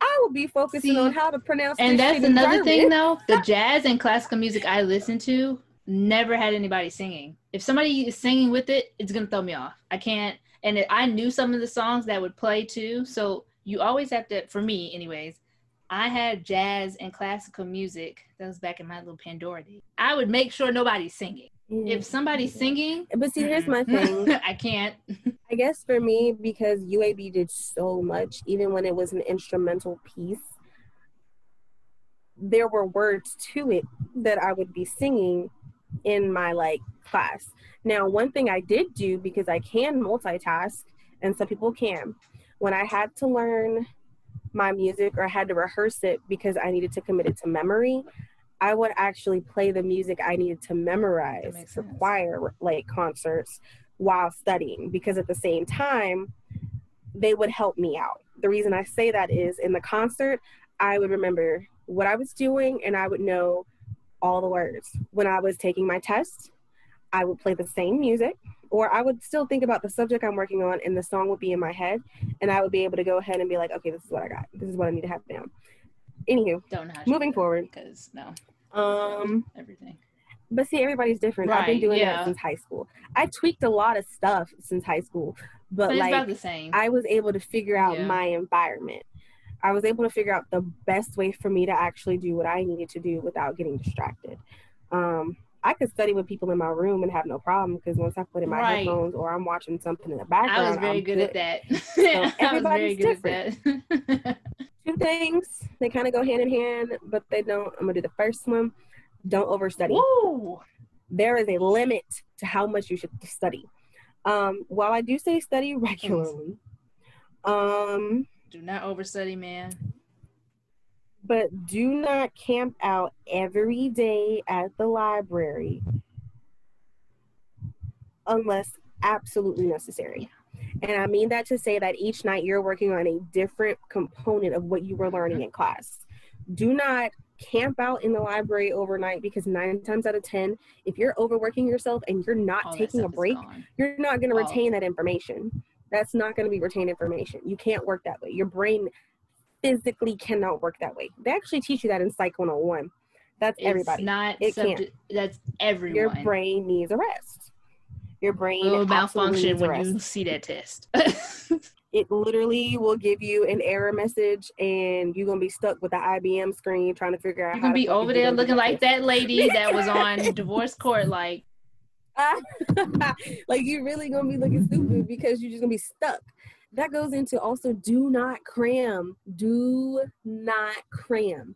I would be focusing See, on how to pronounce. And that's another thing, though. The jazz and classical music I listen to never had anybody singing. If somebody is singing with it, it's gonna throw me off. I can't. And it, I knew some of the songs that would play too. So you always have to. For me, anyways, I had jazz and classical music. That was back in my little Pandora days. I would make sure nobody's singing. Mm. If somebody's singing, but see, here's my thing. I can't. I guess for me, because UAB did so much, even when it was an instrumental piece, there were words to it that I would be singing in my like class. Now, one thing I did do because I can multitask, and some people can, when I had to learn my music or I had to rehearse it because I needed to commit it to memory, I would actually play the music I needed to memorize for choir like concerts while studying because at the same time they would help me out. The reason I say that is in the concert, I would remember what I was doing and I would know all the words. When I was taking my test, I would play the same music or I would still think about the subject I'm working on and the song would be in my head and I would be able to go ahead and be like, okay, this is what I got. This is what I need to have down. Anywho, Don't know how to Moving forward. because no, um, everything. but see, everybody's different. I've been doing yeah. that since high school. I tweaked a lot of stuff since high school, but, But like about the same. I was able to figure out Yeah. my environment. I was able to figure out the best way for me to actually do what I needed to do without getting distracted. Um, I could study with people in my room and have no problem because once I put in my Right. headphones or I'm watching something in the background, I was very I'm good, at that. I was very everybody's good at that. Two things they kind of go hand in hand, but they don't. I'm gonna do the first one. Don't overstudy. Woo! there is a limit to how much you should study. Um, while I do say study regularly, um, Do not overstudy, man. but do not camp out every day at the library unless absolutely necessary. And I mean that to say that each night you're working on a different component of what you were learning in class. Do not camp out in the library overnight because nine times out of ten, if you're overworking yourself and you're not All taking a break, you're not going to retain that information. That's not going to be retained information. You can't work that way. Your brain physically cannot work that way. They actually teach you that in Psych 101. That's It's everybody. not It can't. That's everyone. Your brain needs a rest. Your brain will malfunction when you see that test. It literally will give you an error message, and you're gonna be stuck with the IBM screen trying to figure out. you how can the be over there looking like that lady that was on divorce court. Like, like you're really gonna be looking stupid because you're just gonna be stuck. that goes into also do not cram. Do not cram.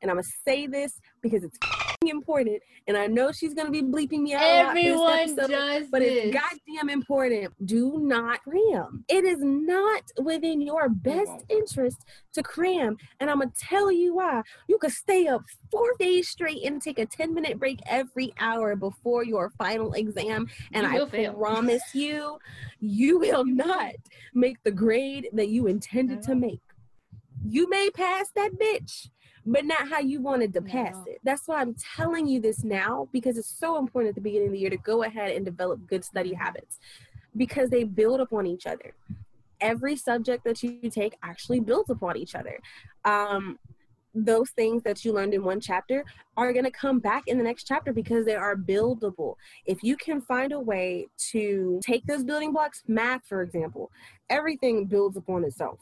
And I'm gonna say this because it's important, and I know she's gonna be bleeping me out. Everyone episode, does but this. it's goddamn important. Do not cram. It is not within your best interest to cram, and I'm gonna tell you why. You could stay up four days straight and take a 10 minute break every hour before your final exam, and I fail. promise you, you will not make the grade that you intended to make. You may pass that bitch but not how you wanted to pass no. it. That's why I'm telling you this now because it's so important at the beginning of the year to go ahead and develop good study habits because they build upon each other. Every subject that you take actually builds upon each other. Um, those things that you learned in one chapter are going to come back in the next chapter because they are buildable. If you can find a way to take those building blocks, math, for example, everything builds upon itself.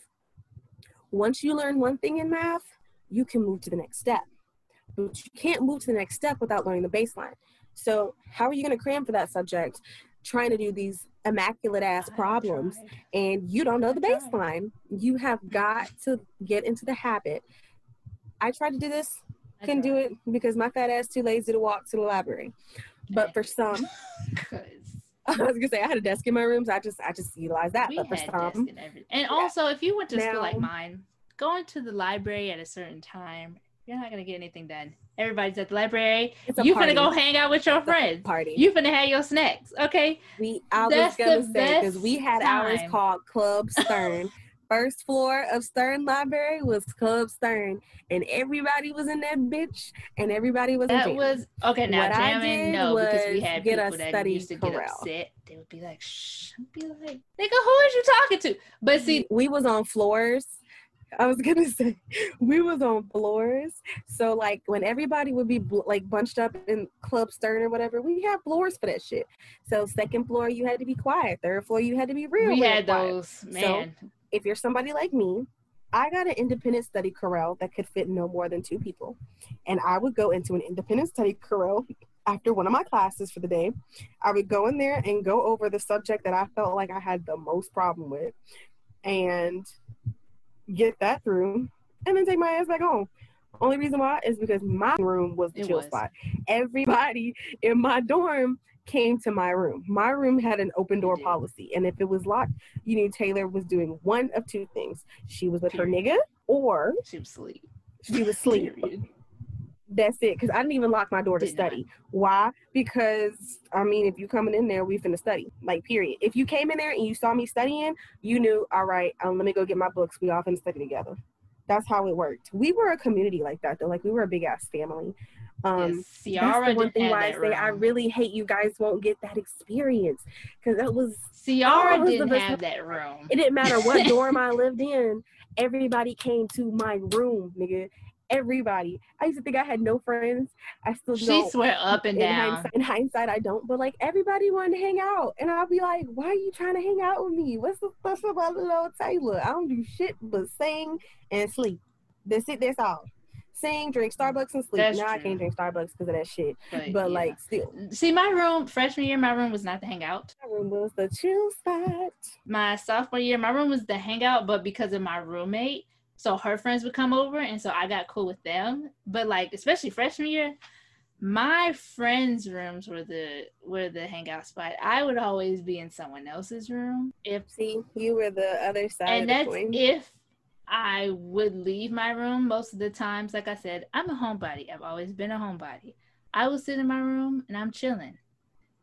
Once you learn one thing in math, you can move to the next step. But you can't move to the next step without learning the baseline. So, how are you going to cram for that subject trying to do these immaculate ass problems and you don't know the baseline? You have got to get into the habit. I tried to do this, couldn't do it because my fat ass too lazy to walk to the library. But for some, I was gonna say I had a desk in my room, So I just I just utilized that. We but for some, and, and also if you went to now, school like mine, going to the library at a certain time, you're not gonna get anything done. Everybody's at the library. You party. finna go hang out with your it's friends. Party. You finna have your snacks. Okay. We I That's was gonna say because we had time. ours called Club Stern. First floor of Stern Library was Club Stern, and everybody was in that bitch, and everybody was. That was okay. Now what jamming, no, because we had people that used to get upset. They would be like, "Shh," I'd be like, "Nigga, who is you talking to?" But see, we was on floors I was gonna say we was on floors, so like when everybody would be bl- like bunched up in Club Stern or whatever, we had floors for that shit. So second floor you had to be quiet, third floor you had to be real. We had quiet. those man. So if you're somebody like me, I got an independent study corral that could fit no more than two people, and I would go into an independent study corral after one of my classes for the day. I would go in there and go over the subject that I felt like I had the most problem with, and get that through, and then take my ass back home. Only reason why is because my room was the it chill was. spot. Everybody in my dorm came to my room. My room had an open door policy, and if it was locked, you knew Taylor was doing one of two things: she was with her nigga, or she was asleep. She was asleep. That's it. Because I didn't even lock my door to study. Why? Because I mean, if you coming in there, we finna study. Like, period. If you came in there and you saw me studying, you knew, all right, um, let me go get my books. We all finna study together. That's how it worked. We were a community like that, though. Like, we were a big ass family. Um, yes, that's the one thing why I say room. I really hate you guys won't get that experience because that was Ciara oh, didn't have that room. It didn't matter what dorm I lived in. Everybody came to my room, nigga, everybody. I used to think I had no friends. I still she don't. swear up and in down. Hindsight, in hindsight, I don't. But like everybody wanted to hang out, and I'll be like, "Why are you trying to hang out with me? What's the special about little Taylor? I don't do shit but sing and sleep. That's it. That's all." Sing, drink Starbucks, and sleep. That's now true. I can't drink Starbucks because of that shit. But, but yeah. like, still. See, my room freshman year, my room was not the hangout. My room was the chill spot. My sophomore year, my room was the hangout, but because of my roommate, so her friends would come over and so I got cool with them. But like especially freshman year, my friends' rooms were the were the hangout spot. I would always be in someone else's room. If see you were the other side. And that's if I would leave my room most of the times. Like I said, I'm a homebody. I've always been a homebody. I would sit in my room and I'm chilling.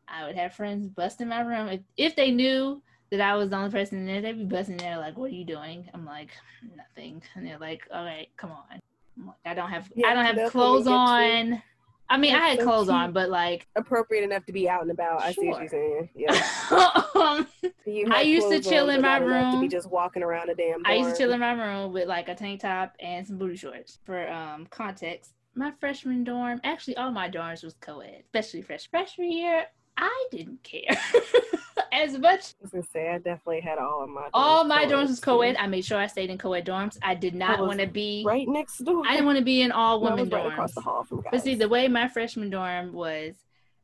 I would have friends bust in my room if, if they knew that I was the only person in there, they'd be busting there like, "What are you doing?" I'm like, "Nothing," and they're like, "All right, come on." Like, I don't have yeah, I don't have clothes on. You. I mean, That's I had so clothes cute. on, but like appropriate enough to be out and about. Sure. I see what you're saying. Yeah. I used to chill on, in my room. To be just walking around a damn. I used to chill in my room with like a tank top and some booty shorts. For um context, my freshman dorm, actually all my dorms was co-ed, especially fresh freshman year. I didn't care as much. I was gonna say I definitely had all of my. Dorms all my dorms was co-ed. I made sure I stayed in co-ed dorms. I did not want to be right next door. I didn't want to be in all women no, dorms. Right across the hall from guys. But see, the way my freshman dorm was,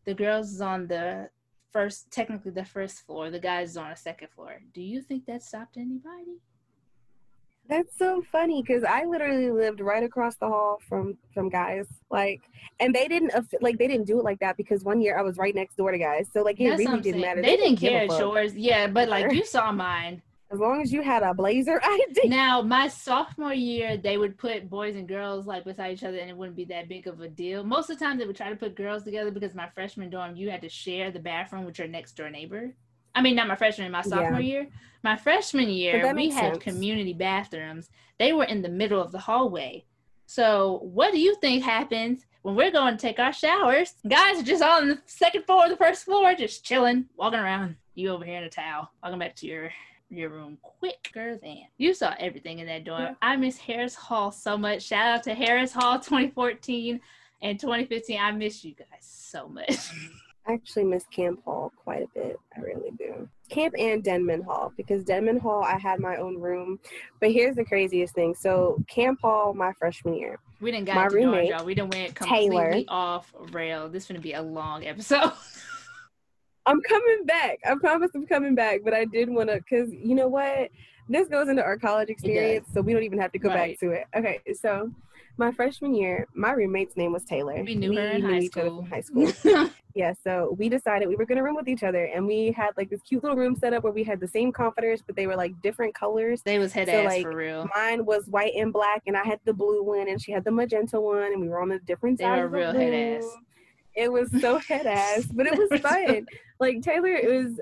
the girls was on the first, technically the first floor. The guys is on the second floor. Do you think that stopped anybody? That's so funny because I literally lived right across the hall from from guys. Like, and they didn't like they didn't do it like that because one year I was right next door to guys. So like it That's really didn't matter. They, didn't give a care yours. Yeah, but like you saw mine. As long as you had a blazer, I did. Now, my sophomore year, they would put boys and girls like beside each other, and it wouldn't be that big of a deal. Most of the time, they would try to put girls together because my freshman dorm, you had to share the bathroom with your next door neighbor. I mean, not my freshman, my sophomore year. My freshman year, we had sense. community bathrooms. They were in the middle of the hallway. So, what do you think happens when we're going to take our showers? Guys are just on the second floor, the first floor, just chilling, walking around. You over here in a towel, walking back to your your room quicker than you saw everything in that dorm. Yeah. I miss Harris Hall so much. Shout out to Harris Hall 2014 and 2015. I miss you guys so much. I actually miss Camp Hall quite a bit. I really do. Camp and Denman Hall because Denman Hall I had my own room. But here's the craziest thing. So Camp Hall my freshman year. We didn't got My roommate, y'all. We didn't went completely Taylor. off rail. This is gonna be a long episode. I'm coming back. I promise I'm coming back. But I did want to, because you know what? This goes into our college experience, so we don't even have to go Right. back to it. Okay, so my freshman year, my roommate's name was Taylor. we knew her in high each other school. from high school. yeah, so we decided we were going to room with each other, and we had like this cute little room set up where we had the same comforters, but they were like different colors. they was head So, ass like, for real. Mine was white and black, and I had the blue one, and she had the magenta one, and we were on the different They sides. were of the real head ass. It was so head ass, but it was fun. Like Taylor is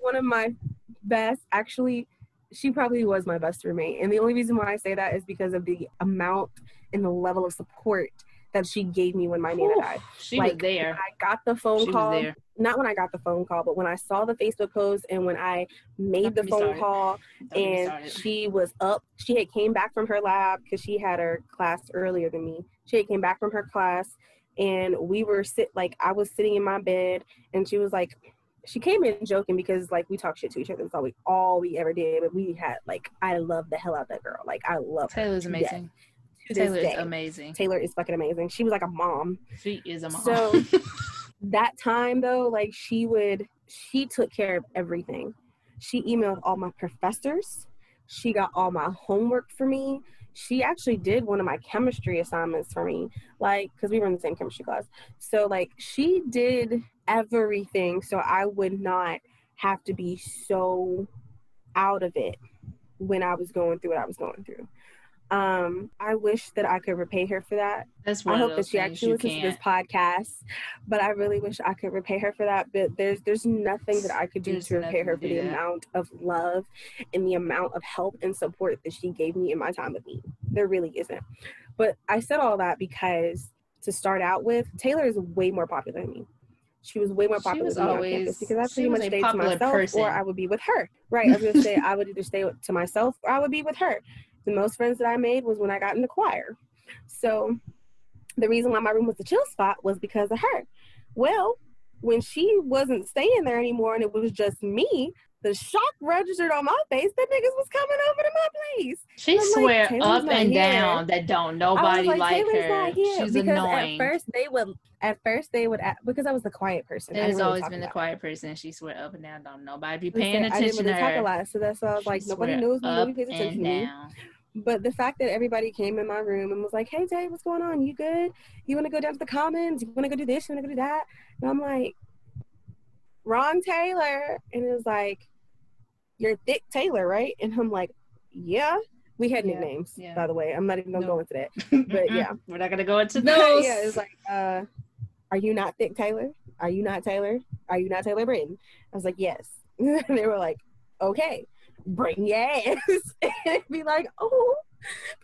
one of my best. Actually, she probably was my best roommate, and the only reason why I say that is because of the amount and the level of support that she gave me when my Nana died. she like, was there. I got the phone She was call. there. Not when I got the phone call, but when I saw the Facebook post and when I made Don't the phone call Don't and she was up. She had came back from her lab because she had her class earlier than me. She had came back from her class, and we were sit like I was sitting in my bed, and she was like, she came in joking because like we talk shit to each other. That's all we all we ever did. But we had like I love the hell out of that girl. Like I love her Taylor's death. amazing. To this Taylor is day. amazing. Taylor is fucking amazing. She was like a mom. She is a mom. So that time though, like she would, she took care of everything. She emailed all my professors. She got all my homework for me. She actually did one of my chemistry assignments for me, like, because we were in the same chemistry class. So, like, she did everything so I would not have to be so out of it when I was going through what I was going through. Um, I wish that I could repay her for that. That's one I hope that she actually listens to this podcast. But I really wish I could repay her for that. But there's there's nothing that I could do There's to repay her for the that. amount of love and the amount of help and support that she gave me in my time with me. There really isn't. But I said all that because to start out with, Taylor is way more popular than me. She was way more popular than me on always- campus because I pretty much stayed to myself person. or I would be with her. Right. I was gonna say I would either stay to myself or I would be with her. The most friends that I made was when I got in the choir. So the reason why my room was the chill spot was because of her. Well, when she wasn't staying there anymore and it was just me, the shock registered on my face that niggas was coming over to my place. She I'm like, swear Taylor's up and here. down that don't nobody like, like, her. She's because annoying. at first they would at first they would because I was the quiet person. I There's didn't really always been the quiet person. She swear up and down don't nobody be paying Listen, paying I didn't attention really to talk a lot, so that's why I was She like, nobody knows me, nobody pays attention to me. But the fact that everybody came in my room and was like, "Hey, Tay, what's going on? You good? You want to go down to the Commons? You want to go do this? You want to go do that?" And I'm like, "Wrong, Taylor." And it was like, "You're Thick Taylor, right?" And I'm like, "Yeah." We had Yeah, nicknames, yeah. by the way. I'm not even gonna No. go into that. But yeah. we're not gonna go into those. yeah, it's like, uh, "Are you not Thick Taylor? Are you not Taylor? Are you not Taylor Britton?" I was like, "Yes." and they were like, "Okay." Bring your ass and be like, oh,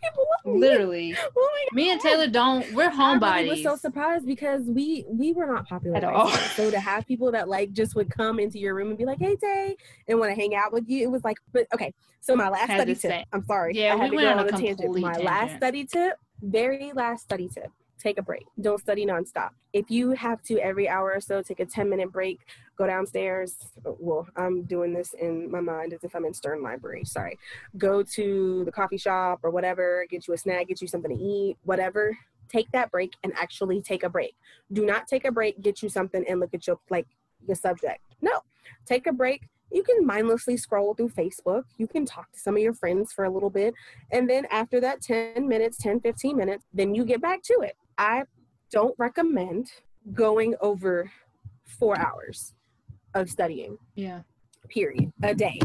people love me. literally. Oh my Me and Taylor don't. We're I homebodies. really was so surprised because we we were not popular At all. So to have people that like just would come into your room and be like, "Hey, Tay," and want to hang out with you, it was like, but okay. So my last study tip. same- I'm sorry. Yeah, I had we to went go on a a tangent. My last study tip, very last study tip. Take a break. Don't study nonstop. If you have to every hour or so take a 10 minute break, go downstairs. Well, I'm doing this in my mind as if I'm in Stern Library. Sorry. Go to the coffee shop or whatever, get you a snack, get you something to eat, whatever. Take that break and actually take a break. Do not take a break, get you something and look at your like your subject. No, take a break. You can mindlessly scroll through Facebook. You can talk to some of your friends for a little bit. And then after that 10 minutes, 10, 15 minutes, then you get back to it. I don't recommend going over four hours of studying. Yeah. Period. A day.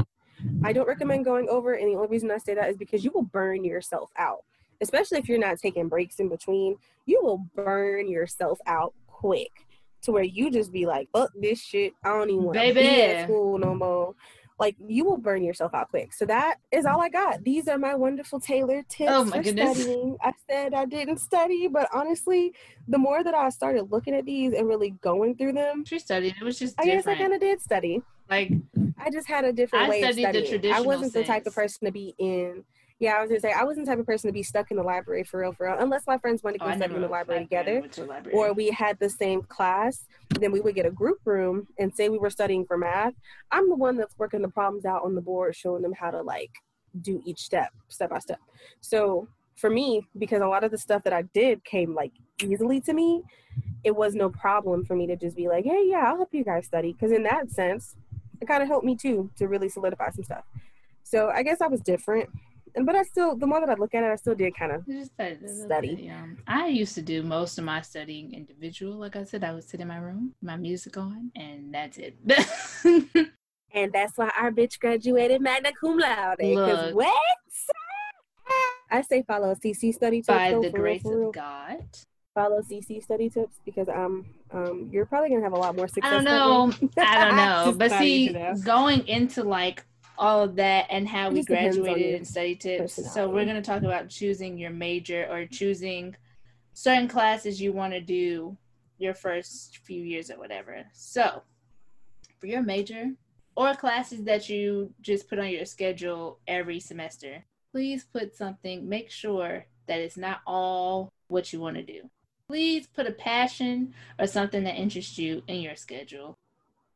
I don't recommend going over, and the only reason I say that is because you will burn yourself out, especially if you're not taking breaks in between. You will burn yourself out quick to where you just be like, "Fuck this shit! I don't even want to be at school no more." Like you will burn yourself out quick. So that is all I got. These are my wonderful tailored tips oh my for goodness. studying. I said I didn't study, but honestly, the more that I started looking at these and really going through them, She studied. It was just I guess I kind of did study. like I just had a different I way of studied the studying. I wasn't the type of person to be in. Yeah, I was gonna say I wasn't the type of person to be stuck in the library for real, for real. Unless my friends wanted to oh, go I study in the library together, to the library. or we had the same class. Then we would get a group room and say we were studying for math. I'm the one that's working the problems out on the board, showing them how to like do each step, step by step. So for me, because a lot of the stuff that I did came like easily to me, it was no problem for me to just be like, hey, yeah, I'll help you guys study. Because in that sense, it kind of helped me too to really solidify some stuff. So I guess I was different. And but I still, the more that I look at it, I still did kind of. Study. a little Study. bit, yeah. I used to do most of my studying individual. Like I said, I would sit in my room, my music on, and that's it. And that's why our bitch graduated magna cum laude. Because Look. what? I say follow CC study tips. By though, the grace real. of God. Follow CC study tips because um um you're probably gonna have a lot more success. I don't know. I don't know. But see, going into like all of that and how It we just depends on graduated and study tips. So we're going to talk about choosing your major or choosing certain classes you want to do your first few years or whatever. So for your major or classes that you just put on your schedule every semester, please put something, make sure that it's not all what you want to do. Please put a passion or something that interests you in your schedule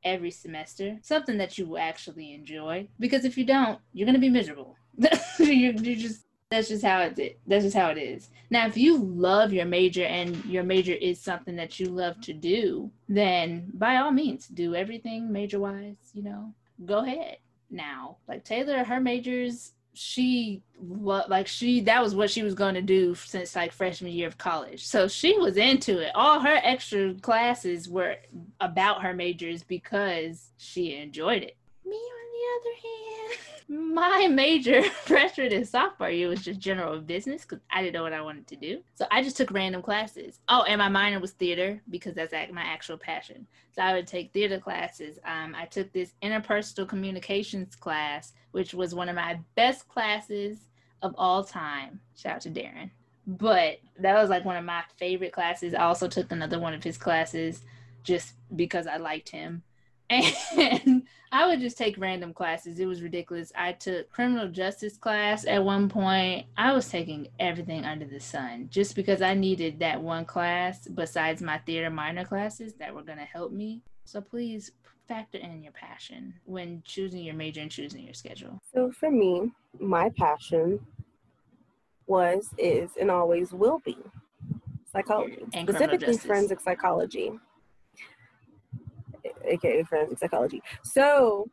every semester, something that you will actually enjoy. Because if you don't, you're gonna be miserable. you you just that's just how it that's just how it is. Now, if you love your major and your major is something that you love to do, then by all means, do everything major wise. You know, go ahead. Now, like Taylor, her majors she like she that was what she was going to do since like freshman year of college. So she was into it. All her extra classes were about her majors because she enjoyed it. Me the other hand my major freshman and sophomore year was just general business because i didn't know what i wanted to do so i just took random classes oh and my minor was theater because that's my actual passion so I would take theater classes. Um, I took this interpersonal communications class, which was one of my best classes of all time. Shout out to Darren. But that was like one of my favorite classes. I also took another one of his classes just because I liked him. And I would just take random classes. It was ridiculous. I took criminal justice class at one point. I was taking everything under the sun just because I needed that one class besides my theater minor classes that were going to help me. So please factor in your passion when choosing your major and choosing your schedule. So for me, my passion was, is, and always will be psychology, And specifically forensic psychology, aka forensic psychology. So,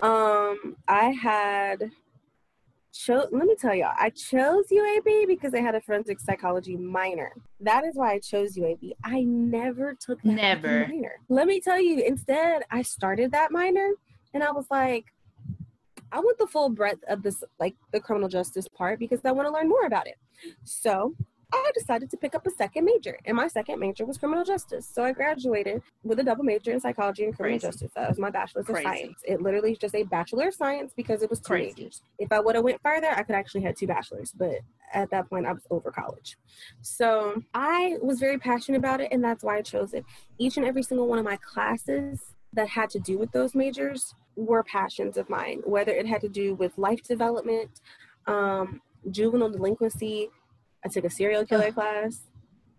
um, I had chose. Let me tell y'all, I chose UAB because I had a forensic psychology minor. That is why I chose UAB. I never took that Never. minor. Let me tell you, instead, I started that minor, and I was like. I want the full breadth of this, like the criminal justice part, because I want to learn more about it. So I decided to pick up a second major, and my second major was criminal justice. So I graduated with a double major in psychology and criminal Crazy. justice. That was my bachelor's Crazy. of science. It literally is just a bachelor of science because it was two Crazy. majors. If I would have went further, I could actually had two bachelors, but at that point I was over college. So I was very passionate about it, and that's why I chose it. Each and every single one of my classes that had to do with those majors were passions of mine, whether it had to do with life development, um, juvenile delinquency. I took a serial killer class.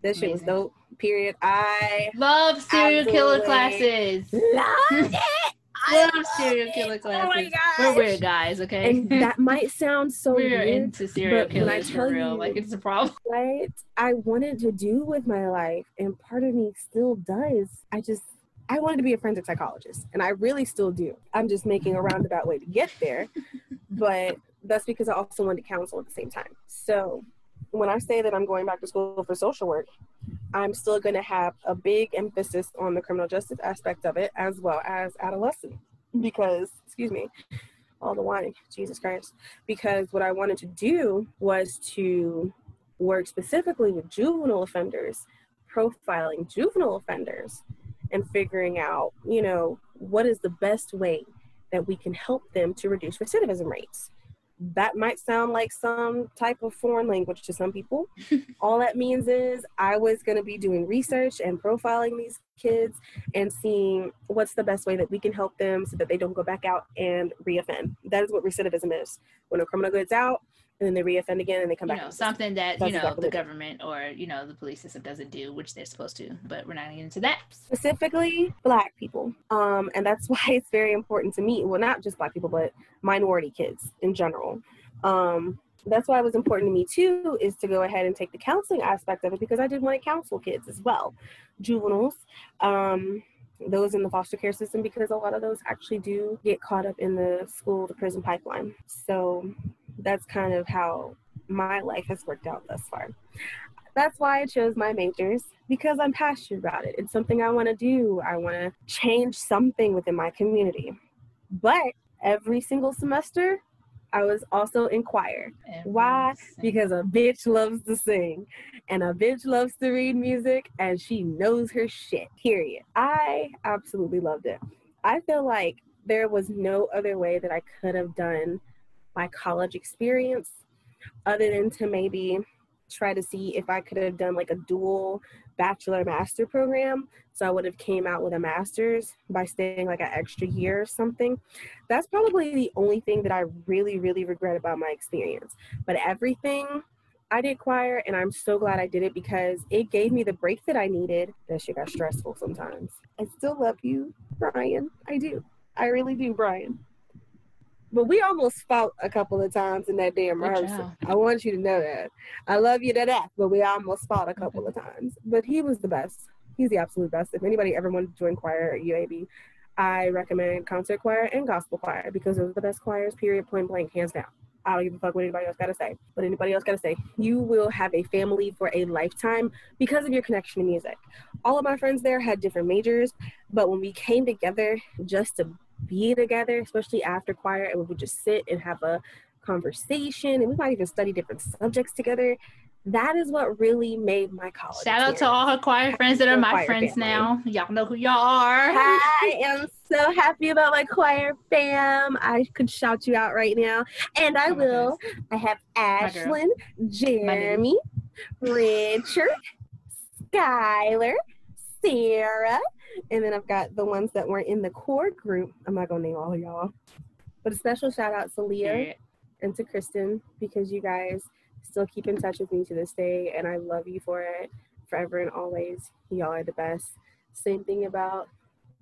That shit was Amazing. dope. Period. I Love serial killer classes. loved it. I Love serial killer it. Oh my classes. We're weird guys, okay? And that might sound so We're weird, into serial but when I killers for real. you- Like it's a problem. what I wanted to do with my life, and part of me still does. I just, I wanted to be a forensic psychologist, and I really still do. I'm just making a roundabout way to get there, but that's because I also wanted to counsel at the same time. So when I say that I'm going back to school for social work, I'm still going to have a big emphasis on the criminal justice aspect of it as well as adolescent because, excuse me, all the whining, Jesus Christ. Because what I wanted to do was to work specifically with juvenile offenders, profiling juvenile offenders, and figuring out, you know, what is the best way that we can help them to reduce recidivism rates that might sound like some type of foreign language to some people. All that means is I was going to be doing research and profiling these kids and seeing what's the best way that we can help them so that they don't go back out and reoffend. That is what recidivism is. When a criminal gets out, and then they reoffend again and they come you back. Know, something that That's you know exactly the government or you know the police system doesn't do, which they're supposed to. But we're not getting into that. Specifically, Black people, um, and that's why it's very important to me. Well, not just Black people, but minority kids in general. Um, that's why it was important to me too is to go ahead and take the counseling aspect of it because I did want to counsel kids as well, juveniles. Um, those in the foster care system because a lot of those actually do get caught up in the school to prison pipeline. So that's kind of how my life has worked out thus far. That's why I chose my majors because I'm passionate about it. It's something I want to do. I want to change something within my community. But every single semester, I was also in choir. Why? Because a bitch loves to sing and a bitch loves to read music and she knows her shit. Period. I absolutely loved it. I feel like there was no other way that I could have done my college experience other than to maybe try to see if I could have done like a dual bachelor master program. So I would have came out with a master's by staying like an extra year or something. That's probably the only thing that I really, really regret about my experience. But everything I did choir and I'm so glad I did it because it gave me the break that I needed. That shit got stressful sometimes. I still love you, Brian. I do. I really do, Brian. But we almost fought a couple of times in that damn rehearsal. I want you to know that. I love you to death, but we almost fought a couple of times. But he was the best. He's the absolute best. If anybody ever wanted to join choir at UAB, I recommend concert choir and gospel choir because those are the best choirs, period, point blank, hands down. I don't give a fuck what anybody else got to say. What anybody else got to say. You will have a family for a lifetime because of your connection to music. All of my friends there had different majors, but when we came together just to be together, especially after choir, and we would just sit and have a conversation, and we might even study different subjects together. That is what really made my college. Shout out to all her choir friends that are my friends family. now. Y'all know who y'all are. I am so happy about my choir fam. I could shout you out right now, and I oh will. Goodness. I have Ashlyn, Jeremy, Richard, Skylar, Sarah, and then I've got the ones that were in the core group. I'm not gonna name all of y'all, but a special shout out to Leah yeah. and to Kristen because you guys still keep in touch with me to this day, and I love you for it forever and always. Y'all are the best. Same thing about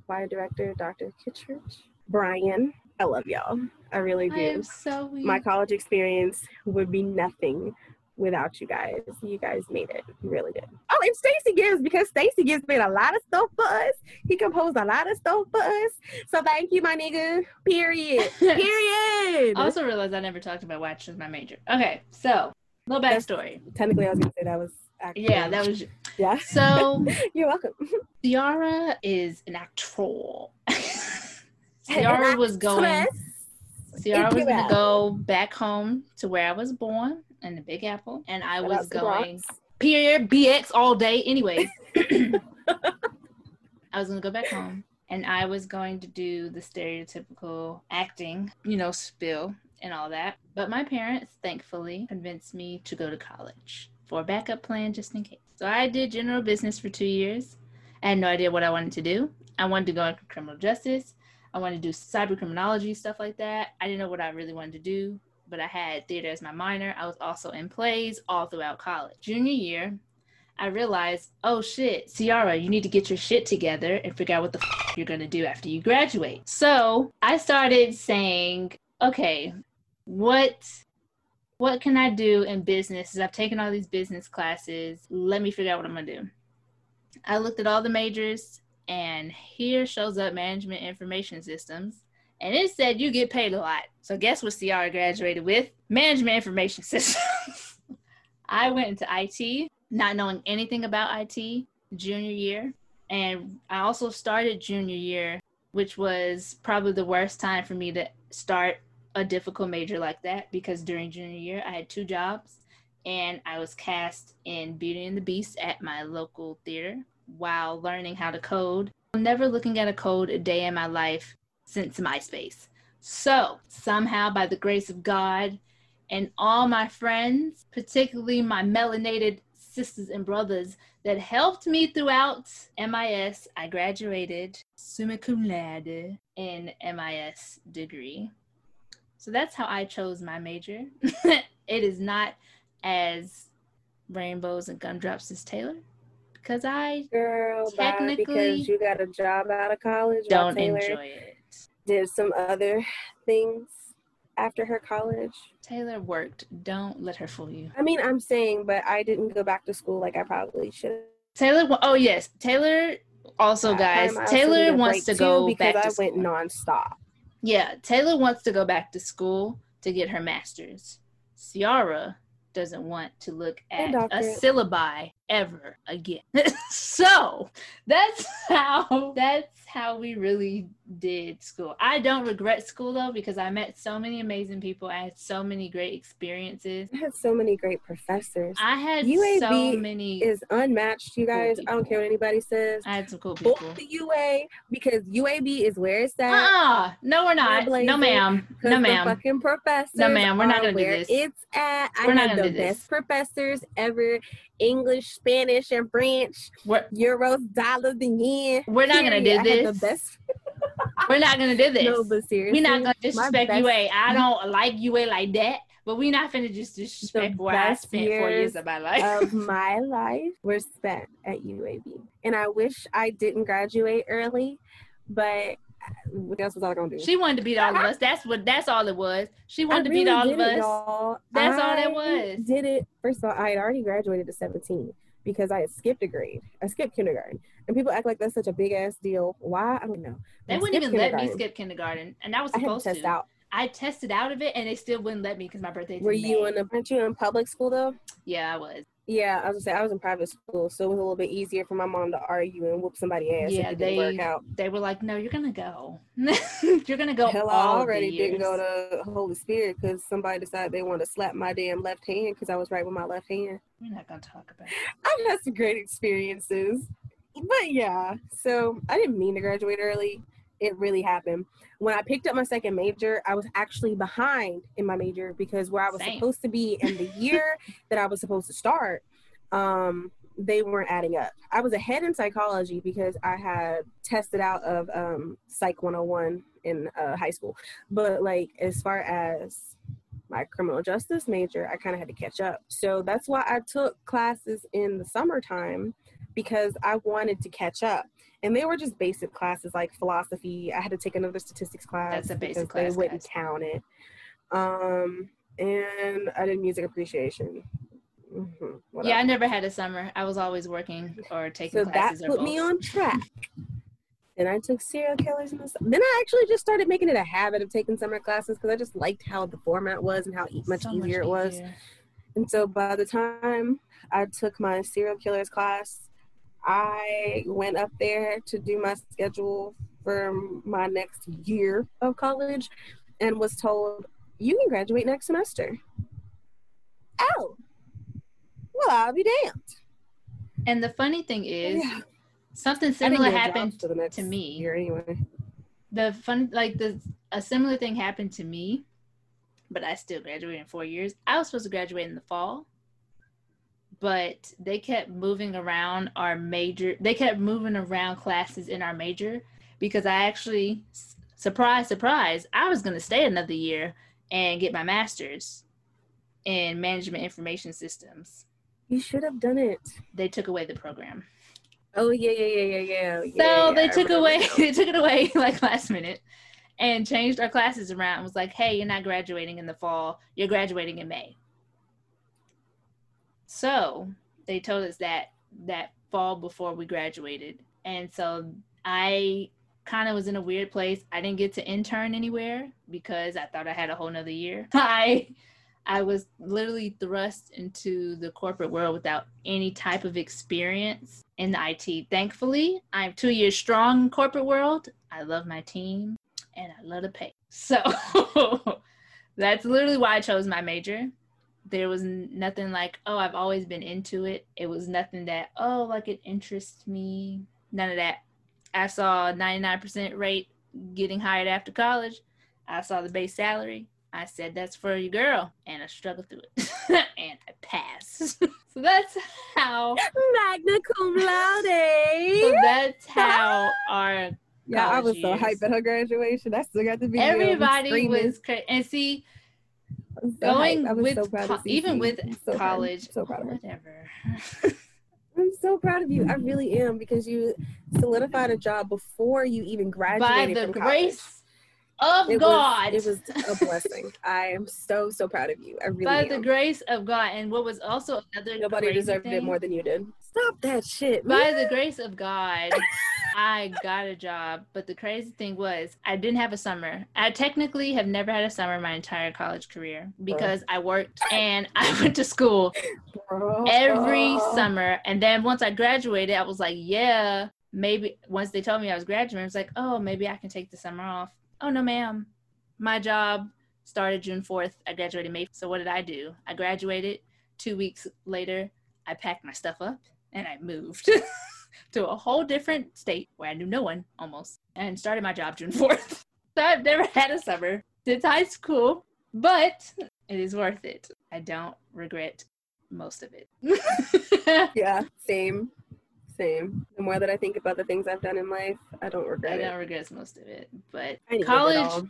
choir director Dr. Kittredge. Brian, I love y'all. I really do. I so My college experience would be nothing without you guys. You guys made it. You really did. Oh, and Stacy Gibbs, because Stacy Gibbs made a lot of stuff for us. He composed a lot of stuff for us. So thank you, my nigga. Period. Period. I also realized I never talked about Watch as my major. Okay, so little backstory. That's, technically, I was gonna say that was. Actually, yeah, that was. Yeah. So you're welcome. Ciara is an actor. Ciara was going. Ciara was gonna go back home to where I was born in the Big Apple, and I was going period BX all day. Anyways, I was gonna go back home, and I was going to do the stereotypical acting, you know, spill and all that. But my parents, thankfully, convinced me to go to college for a backup plan just in case. So I did general business for two years. I had no idea what I wanted to do. I wanted to go into criminal justice. I wanted to do cyber criminology, stuff like that. I didn't know what I really wanted to do but I had theater as my minor. I was also in plays all throughout college. Junior year, I realized, oh shit, Ciara, you need to get your shit together and figure out what the f- you're gonna do after you graduate. So I started saying, okay, what what can I do in business? I've taken all these business classes. Let me figure out what I'm gonna do. I looked at all the majors and here shows up management information systems. And it said you get paid a lot. So guess what Ciara graduated with? Management information systems. I went into IT, not knowing anything about IT junior year. And I also started junior year, which was probably the worst time for me to start a difficult major like that because during junior year I had two jobs and I was cast in Beauty and the Beast at my local theater while learning how to code. Never looking at a code a day in my life since MySpace. So, somehow, by the grace of God and all my friends, particularly my melanated sisters and brothers that helped me throughout MIS, I graduated summa cum laude in MIS degree. So that's how I chose my major. it is not as rainbows and gumdrops as Taylor because I Girl, technically because you got a job out of college. don't Taylor enjoy it. Did some other things after her college. Taylor worked. Don't let her fool you. I mean, I'm saying, but I didn't go back to school like I probably should. Taylor. Oh yes, Taylor. Also, guys, also Taylor wants to go because back to I school. went nonstop. Yeah, Taylor wants to go back to school to get her master's. Ciara doesn't want to look at a syllabi ever again. so that's how that's how we really did school. I don't regret school though because I met so many amazing people. I had so many great experiences. I had so many great professors. I had so UAB many. is unmatched, you Cool guys. I don't care what anybody says. I had some cool people. the UA because UAB is where it's at. Uh-uh. No, we're not. No, ma'am. No, ma'am. fucking professors. No, ma'am, we're not gonna do this. It's at. I We're not had gonna the do this. best professors ever. English, Spanish, and French. We're, Euros, dollars, and yen. We're not gonna Period. do I had this. the best. we're not gonna do this. No, but seriously, We're not gonna disrespect best- UA. I don't like UA eh, like that, but we're not finna just disrespect The where I spent four years years of my life. of my life were spent at UAB, and I wish I didn't graduate early, but what else was I gonna do? she wanted to beat all of us. That's what. That's all it was. She I wanted to really beat all of it, us. y'all. That's all that I was. Did it first of all? I had already graduated at 17 because I had skipped a grade. I skipped kindergarten, and people act like that's such a big ass deal. Why? I don't know. They I wouldn't even let me skip kindergarten, and I was I to supposed test to. out. I tested out of it, and they still wouldn't let me because my birthday. Were you in? A, aren't you in public school though? Yeah, I was. Yeah, I was gonna say I was in private school, so it was a little bit easier for my mom to argue and whoop somebody ass Yeah, if it they- didn't work out. They were like, "No, you're gonna go. you're gonna go." Hell, I already didn't go to Holy Spirit because somebody decided they wanted to slap my damn left hand because I was right with my left hand. We're not gonna talk about. It. I've had some great experiences, but yeah. So I didn't mean to graduate early. It really happened. When I picked up my second major, I was actually behind in my major because where I was Same. supposed to be and the year that I was supposed to start, um, they weren't adding up. I was ahead in psychology because I had tested out of um, Psych 101 in uh, high school. But like as far as my criminal justice major, I kind of had to catch up. So that's why I took classes in the summertime because I wanted to catch up. And they were just basic classes like philosophy. I had to take another statistics class. That's a basic because class, They wouldn't guys. count it. Um, and I did music appreciation. hmm Yeah, I never had a summer. I was always working or taking So that classes. or put me on track. Then I took serial killers in the summer. Then I actually just started making it a habit of taking summer classes because I just liked how the format was and how much So easier it was. And so by the time I took my serial killers class, I went up there to do my schedule for my next year of college and was told, you can graduate next semester. Oh, well, I'll be damned. And the funny thing is, Yeah. something similar happened for the next to me. year anyway. the fun like the a similar thing happened to me but i still graduated in four years i was supposed to graduate in the fall but they kept moving around our major they kept moving around classes in our major because i actually surprise surprise i was going to stay another year and get my master's in management information systems You should have done it. they took away the program Oh yeah, yeah, yeah, yeah, yeah. So yeah, they I took away they took it away like last minute and changed our classes around and was like, hey, you're not graduating in the fall, you're graduating in May. So they told us that that fall before we graduated. And so I kind of was in a weird place. I didn't get to intern anywhere because I thought I had a whole nother year. I I was literally thrust into the corporate world without any type of experience in the IT. Thankfully, I'm two years strong in corporate world. I love my team and I love to pay. So that's literally why I chose my major. There was nothing like, oh, I've always been into it. It was nothing that, oh, like it interests me. None of that. I saw 99% rate getting hired after college. I saw the base salary. I said, that's for your girl. And I struggled through it. and I passed. so that's how. Magna cum laude. So that's how our. Yeah, I was college so hyped at her graduation. I still got the video. Everybody was crazy. And see, was so going hyped. I was with so proud co- even with so proud. college, so proud of her. whatever. I'm so proud of you. I really am because you solidified a job before you even graduated. By the grace of college. God. It was, it was a blessing. I am so so proud of you. I really by am. the grace of God. And what was also another Nobody deserved it more than you did. Stop that shit. By the grace of God, I got a job. But the crazy thing was, I didn't have a summer. I technically have never had a summer my entire college career because I worked and I went to school Bro. every summer. And then once I graduated, I was like, yeah, maybe once they told me I was graduating, I was like, oh, maybe I can take the summer off. Oh, no, ma'am. My job started June 4th. I graduated May. So what did I do? I graduated. Two weeks later, I packed my stuff up and I moved to a whole different state where I knew no one almost and started my job June 4th. so I've never had a summer since high school, but it is worth it. I don't regret most of it. Yeah, same. Same. The more that I think about the things I've done in life, I don't I regret it. I don't regret most of it. But I college all.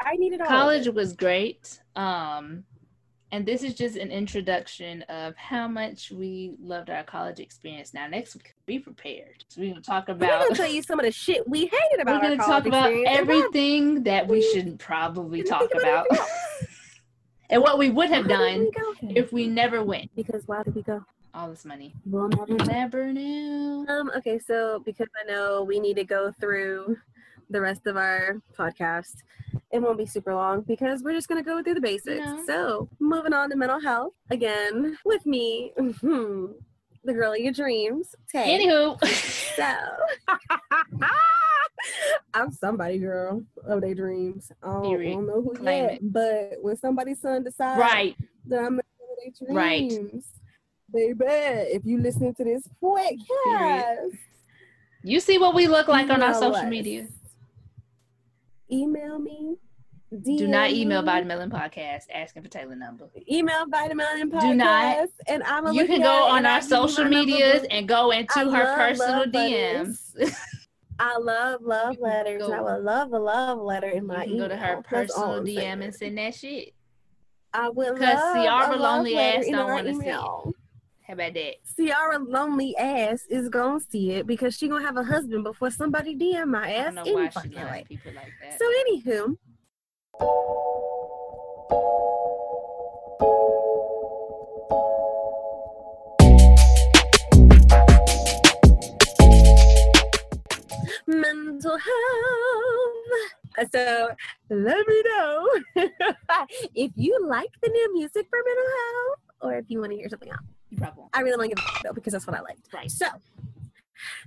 I needed all. college was great. Um and this is just an introduction of how much we loved our college experience. Now next week, be prepared. So we're gonna talk We're about gonna tell you some of the shit we hated about. we're gonna talk about everything that we we should probably talk about and what we would have done if we never went. because why did we go? All this money. We'll never know. Never knew. Um, okay, so because I know we need to go through the rest of our podcast, it won't be super long because we're just gonna go through the basics. No. So moving on to mental health again with me, hmm. the girl of your dreams, Tay. Anywho, So I'm somebody girl of their dreams. I don't, I don't know who Claim yet, it. but when somebody's son decides right. that I'm a girl of their Right. dreams, baby, if you listen to this podcast, You see what we look like on our social us. media. Email me. Do not email me, Vitamelanin Podcast asking for Taylor number. Email Vitamin Podcast. Do not. And I'm a You can go on our social medias and go into I her love personal love DMs. I love love letters. and I would love a love letter in my can go to her email. Personal DM saying. and send that shit. I would 'Cause because Ciara lonely ass don't wanna see it. How about that? Ciara lonely ass is gonna see it because she gonna have a husband before somebody DM my I ass don't know any why she likes people like that. So anywho, mental health. Uh, so let me know if you like the new music for mental health or if you want to hear something else. you probably won't. I really want to give a fuck though because that's what I liked. Right. So,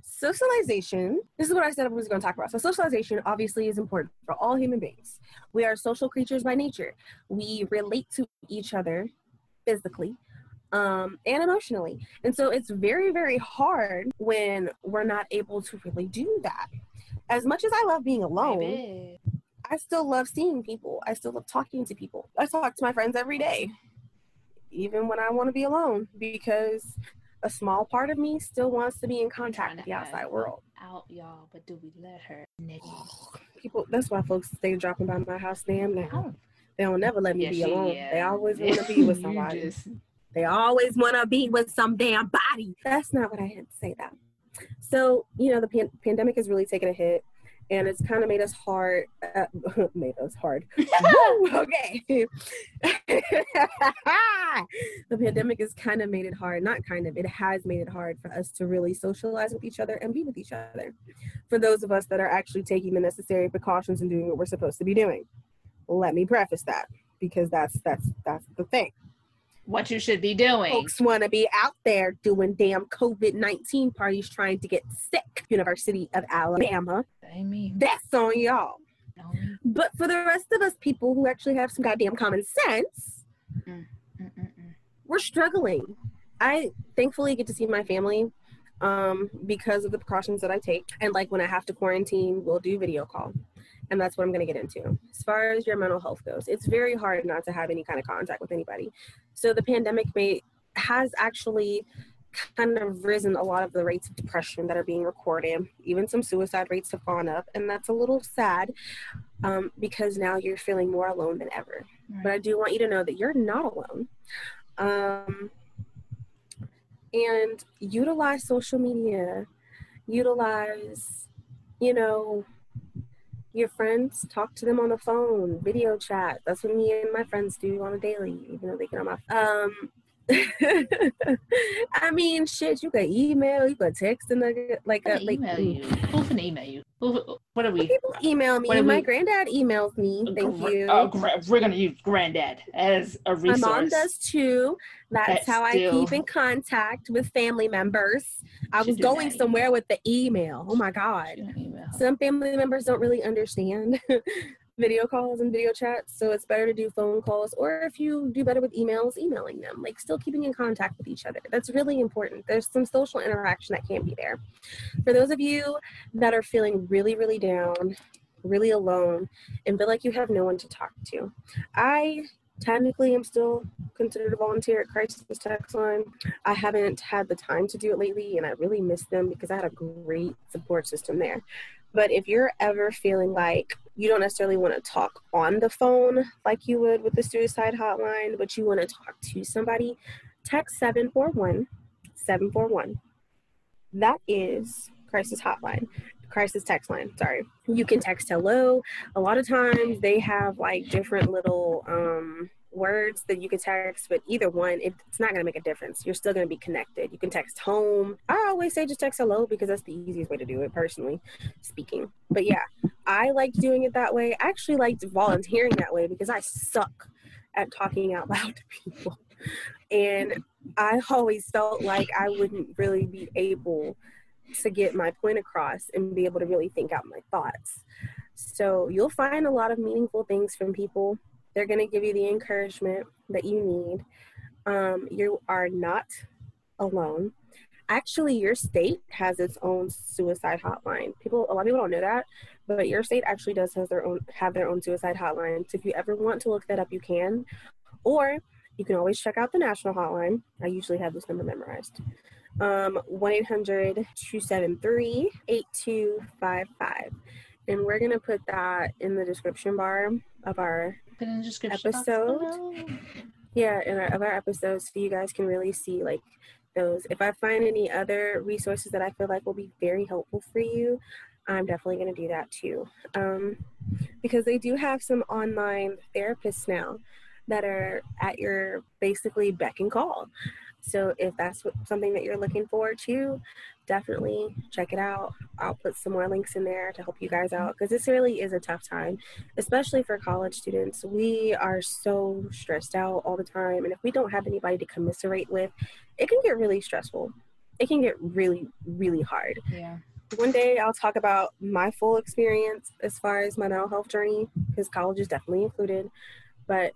socialization. This is what I said I was going to talk about. So, socialization obviously is important for all human beings. We are social creatures by nature. We relate to each other physically um, and emotionally, and so it's very, very hard when we're not able to really do that. As much as I love being alone, Baby. I still love seeing people. I still love talking to people. I talk to my friends every day, even when I want to be alone, because a small part of me still wants to be in contact with the outside world. Out, y'all, but do we let her? People, that's why folks stay dropping by my house damn now. Oh. They don't never let me Yeah, be she- alone. yeah. They always want to be with somebody. just- They always want to be with some damn body. That's not what I had to say, though. So, you know, the pan- pandemic has really taken a hit. And it's kind of made us hard. Uh, made us hard. okay. the pandemic has kind of made it hard. Not kind of. It has made it hard for us to really socialize with each other and be with each other. For those of us that are actually taking the necessary precautions and doing what we're supposed to be doing. Let me preface that because that's that's that's the thing what you should be doing. Folks want to be out there doing damn COVID 19 parties trying to get sick. University of Alabama. I mean, that's on y'all. But for the rest of us people who actually have some goddamn common sense, mm, mm, mm, mm. we're struggling. I thankfully get to see my family um, because of the precautions that I take. And like when I have to quarantine, we'll do video call and that's what I'm going to get into. As far as your mental health goes, it's very hard not to have any kind of contact with anybody. So the pandemic may has actually kind of risen a lot of the rates of depression that are being recorded. Even some suicide rates have gone up, and that's a little sad um, because now you're feeling more alone than ever. Right. But I do want you to know that you're not alone. Um, and utilize social media, utilize, you know, your friends, talk to them on the phone, video chat. That's what me and my friends do on a daily, even though they get on my um I mean, shit. You can email, you can text, and like, uh, like, mm. a, like email you. Who can email you? Who, what are we? People email me. My we? granddad emails me. Thank you. Oh, we're gonna use granddad as a resource. My mom does too. That's, That's how I keep in contact with family members. I was going somewhere with the email. Oh my god. Some family members don't really understand video calls and video chats. So it's better to do phone calls, or if you do better with emails, emailing them, like still keeping in contact with each other. That's really important. There's some social interaction that can't be there. For those of you that are feeling really, really down, really alone, and feel like you have no one to talk to, I technically am still considered a volunteer at crisis text line i haven't had the time to do it lately and i really miss them because i had a great support system there but if you're ever feeling like you don't necessarily want to talk on the phone like you would with the suicide hotline, but you want to talk to somebody, text 741 741. That is crisis hotline, crisis text line. Sorry. You can text hello. A lot of times they have like different little um words that you can text, but either one, it's not going to make a difference. You're still going to be connected. You can text home. I always say just text hello because that's the easiest way to do it, personally speaking. But yeah, I liked doing it that way. I actually liked volunteering that way because I suck at talking out loud to people. And I always felt like I wouldn't really be able to get my point across and be able to really think out my thoughts. So you'll find a lot of meaningful things from people they're going to give you the encouragement that you need. Um, you are not alone. Actually, your state has its own suicide hotline. People, a lot of people don't know that, but your state actually does their own have their own suicide hotline. So if you ever want to look that up, you can, or you can always check out the national hotline. I usually have this number memorized. Um, 1 800 273 8255. And we're going to put that in the description bar of our in the description episode. Yeah, in our of our episodes, so you guys can really see like those. If I find any other resources that I feel like will be very helpful for you, I'm definitely going to do that too. Um, because they do have some online therapists now that are at your basically beck and call. So if that's what, something that you're looking for too, definitely check it out. I'll put some more links in there to help you guys out because this really is a tough time, especially for college students. We are so stressed out all the time, and if we don't have anybody to commiserate with, it can get really stressful. It can get really, really hard. Yeah. One day I'll talk about my full experience as far as my mental health journey because college is definitely included. But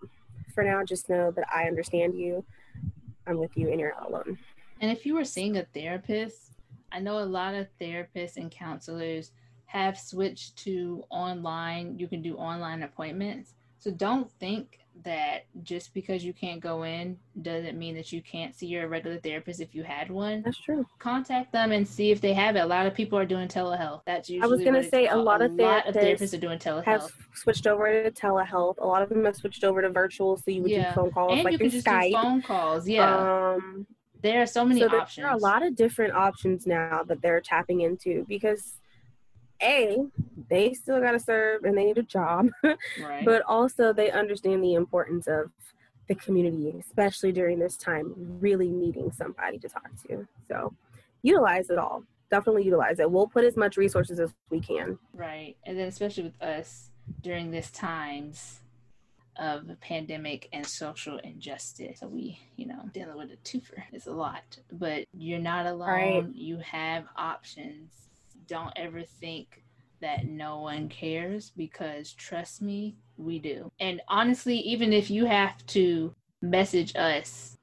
for now, just know that I understand you I'm with you and you're not alone. And if you were seeing a therapist, I know a lot of therapists and counselors have switched to online. You can do online appointments. So don't think that just because you can't go in doesn't mean that you can't see your regular therapist if you had one. That's true. Contact them and see if they have it. A lot of people are doing telehealth. That's usually I was going to say a lot, a of, lot of therapists are doing telehealth. Have switched over to telehealth. A lot of them have switched over to virtual, so you would yeah. do phone calls and like you can just Skype. do phone calls. Yeah. Um, there are so many so options. There are a lot of different options now that they're tapping into because a they still got to serve and they need a job, Right. but also they understand the importance of the community, especially during this time, really needing somebody to talk to. So utilize it all. Definitely utilize it. We'll put as much resources as we can. Right. And then especially with us during this times of pandemic and social injustice. So we, you know, dealing with a twofer is a lot. But you're not alone. Right. You have options. Don't ever think that no one cares because trust me, we do. And honestly, even if you have to message us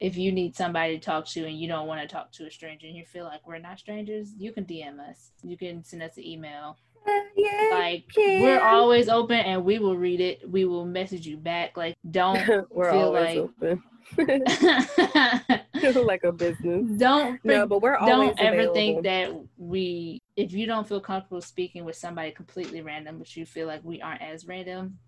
if you need somebody to talk to and you don't want to talk to a stranger and you feel like we're not strangers, you can DM us. You can send us an email. Uh, yeah. Like we're always open and we will read it. We will message you back. Like don't we're feel always like- open. like a business. don't No, but we're always don't ever available. think that we if you don't feel comfortable speaking with somebody completely random but you feel like we aren't as random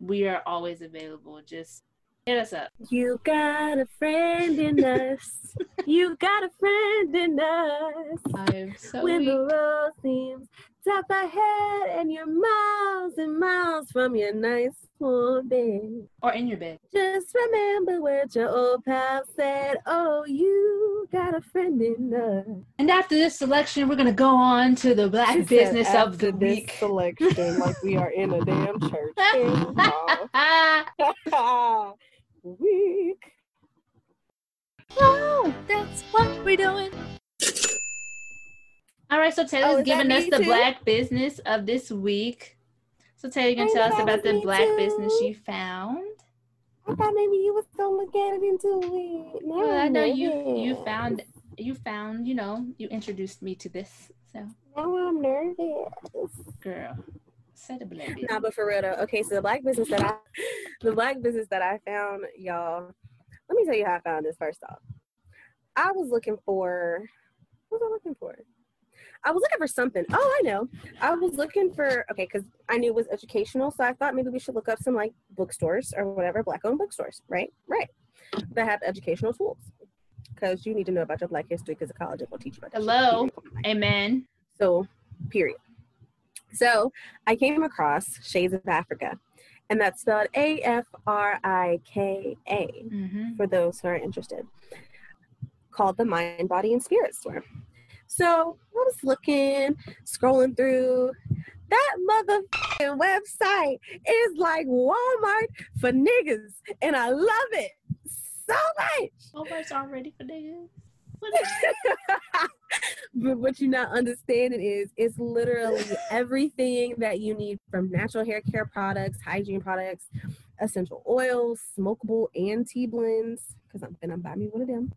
we are always available just hit us up You got a friend in us. you got a friend in us. i am so when the weak. road seems tough ahead and you're miles and miles from your nice warm bed. or in your bed Just remember what your old pal said. Oh, you got a friend in us. and after this selection we're gonna go on to the black She business of the week Selection like we are in a damn church. Eh? Week. oh that's what we're doing all right so Oh, taylor's is that giving us the too? black business of this week so taylor you gonna oh, tell us about the me black business you found I thought maybe you was gonna get into it. Now Well, I I'm know you you found you found you know you introduced me to this so Now I'm nervous. girl say the black business. Nah, but for real though. Okay, so the black business that I, the black business that I found, y'all. Let me tell you how I found this. First off, I was looking for. What was I looking for? I was looking for something. Oh, I know. I was looking for okay, because I knew it was educational, so I thought maybe we should look up some like bookstores or whatever, black-owned bookstores, right? Right. That have educational tools, because you need to know about your Black history because the college will teach you about. Hello? Amen. So, period. So, I came across Shades of Afrika, and that's spelled A F R I K A hmm for those who are interested, called the Mind, Body, and Spirit store. So, I was looking, scrolling through. That motherfucking website is like Walmart for niggas, and I love it so much. Walmart's already for niggas. But what you're not understanding is it's literally everything that you need from natural hair care products, hygiene products, essential oils, smokable and tea blends, because I'm gonna buy me one of them.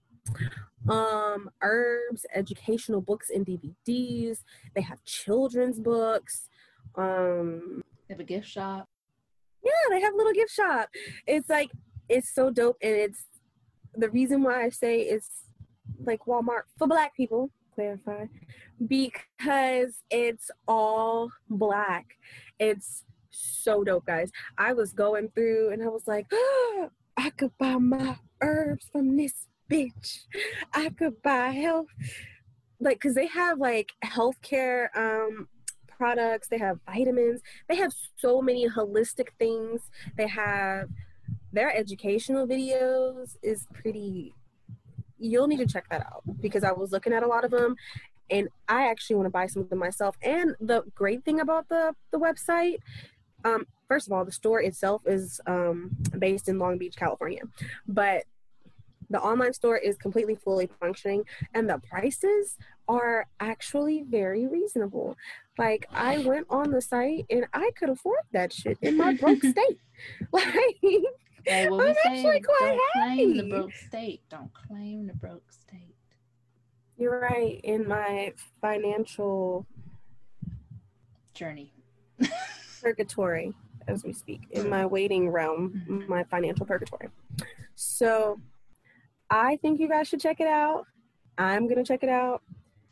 Um, herbs, educational books and DVDs. They have children's books. Um, They have a gift shop. yeah, they have a little gift shop. It's like it's so dope, and it's the reason why I say it's like Walmart for Black people. Clarify, because it's all black. It's so dope, guys. I was going through, and I was like, I could buy my herbs from this bitch. I could buy health, like, cause they have like healthcare um products. They have vitamins they have so many holistic things they have their educational videos is pretty you'll need to check that out because i was looking at a lot of them and i actually want to buy some of them myself and the great thing about the the website um first of all the store itself is um based in long beach california but the online store is completely fully functioning and the prices are actually very reasonable like I went on the site and I could afford that shit in my broke state. Like Hey, what we I'm actually quite Don't claim the broke state. Don't claim the broke state. you're right in my financial Journey. purgatory as we speak in my waiting realm, Mhm. my financial purgatory. So I think you guys should check it out. I'm gonna check it out.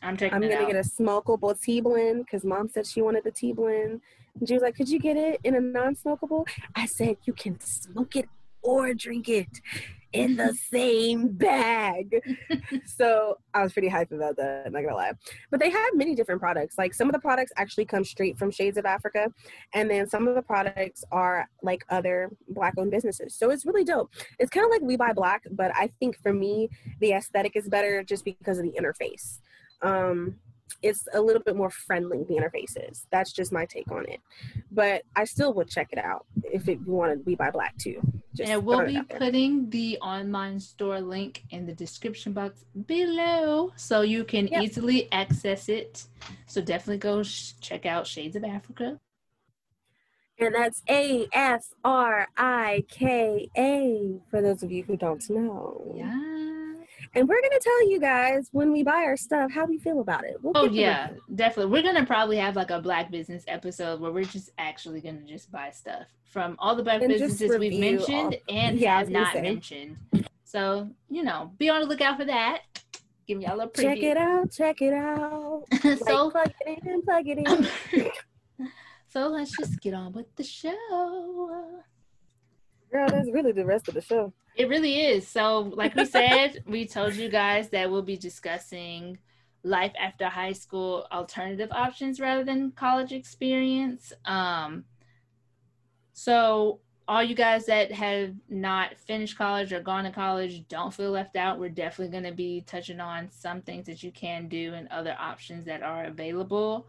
I'm checking I'm gonna out. get a smokable tea blend because mom said she wanted the tea blend. And she was like, Could you get it in a non smokable? I said, You can smoke it or drink it in the same bag. so I was pretty hyped about that, not gonna lie. But they have many different products. Like some of the products actually come straight from Shades of Afrika, and then some of the products are like other black owned businesses. So it's really dope. It's kind of like We Buy Black, but I think for me, the aesthetic is better just because of the interface. Um, it's a little bit more friendly the interface is that's just my take on it but i still would check it out if it, you want to be by black too just and we'll be putting the online store link in the description box below so you can yep. easily access it so definitely go sh- check out shades of afrika and that's A F R I K A for those of you who don't know. Yeah. And we're gonna tell you guys when we buy our stuff how we feel about it. We'll oh yeah, definitely. We're gonna probably have like a black business episode where we're just actually gonna just buy stuff from all the black and businesses we've mentioned all, and yeah, have not mentioned. So you know, be on the lookout for that. Give y'all a preview. Check it out. Check it out. so like, plug it in. Plug it in. so let's just get on with the show. Girl, that's really the rest of the show. It really is. So, like we said, we told you guys that we'll be discussing life after high school alternative options rather than college experience. Um, so, all you guys that have not finished college or gone to college, don't feel left out. We're definitely going to be touching on some things that you can do and other options that are available.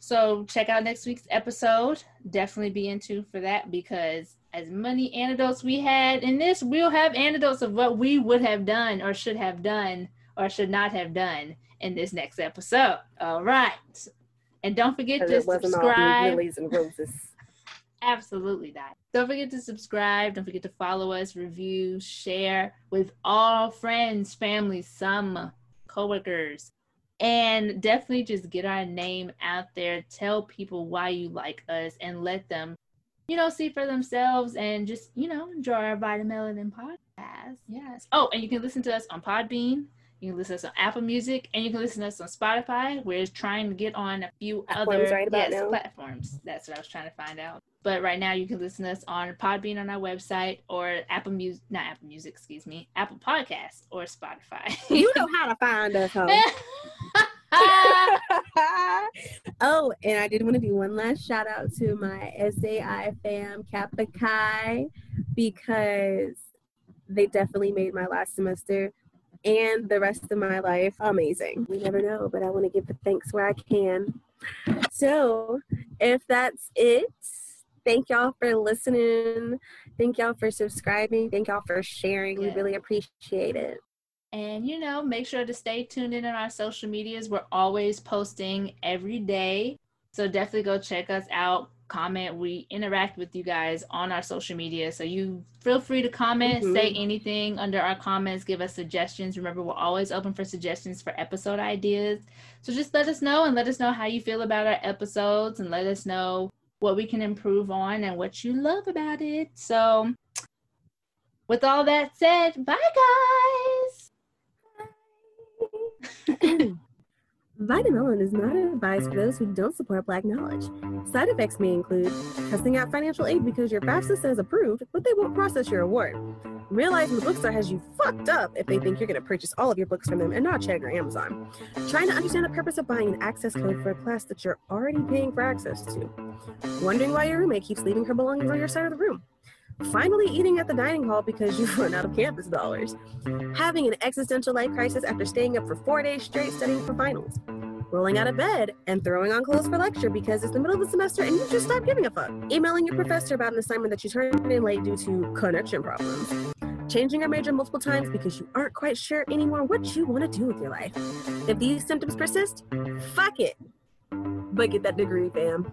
So, check out next week's episode. Definitely be into for that because as many antidotes we had in this, we'll have antidotes of what we would have done or should have done or should not have done in this next episode. All right. And don't forget to subscribe. and roses. Absolutely not. Don't forget to subscribe. Don't forget to follow us, review, share with all friends, family, some coworkers. And definitely just get our name out there. Tell people why you like us and let them you know, see for themselves and just, you know, enjoy our Vitamelanin podcast. Yes. Oh, and you can listen to us on Podbean. You can listen to us on Apple Music and you can listen to us on Spotify. We're trying to get on a few platforms other right yes, platforms. That's what I was trying to find out. But right now you can listen to us on Podbean on our website or Apple Music, not Apple Music, excuse me, Apple Podcast or Spotify. you know how to find us, oh, and I did want to do one last shout out to my SAI fam Kappa Chi because they definitely made my last semester and the rest of my life amazing. We never know, but I want to give the thanks where I can. So, if that's it, thank y'all for listening. Thank y'all for subscribing. Thank y'all for sharing. We really appreciate it. And, you know, make sure to stay tuned in on our social medias. We're always posting every day. So definitely go check us out, comment. We interact with you guys on our social media. So you feel free to comment, mm-hmm. say anything under our comments, give us suggestions. Remember, we're always open for suggestions for episode ideas. So just let us know and let us know how you feel about our episodes and let us know what we can improve on and what you love about it. So, with all that said, bye guys. Vitamelanin is not advised for those who don't support Black knowledge. Side effects may include testing out financial aid because your FAFSA says approved, but they won't process your award. Realizing the bookstore has you fucked up if they think you're going to purchase all of your books from them and not check your Amazon. Trying to understand the purpose of buying an access code for a class that you're already paying for access to. Wondering why your roommate keeps leaving her belongings on your side of the room finally eating at the dining hall because you've run out of campus dollars, having an existential life crisis after staying up for four days straight studying for finals, rolling out of bed and throwing on clothes for lecture because it's the middle of the semester and you just stopped giving a fuck, emailing your professor about an assignment that you turned in late due to connection problems, changing your major multiple times because you aren't quite sure anymore what you want to do with your life. If these symptoms persist, fuck it. But get that degree, fam.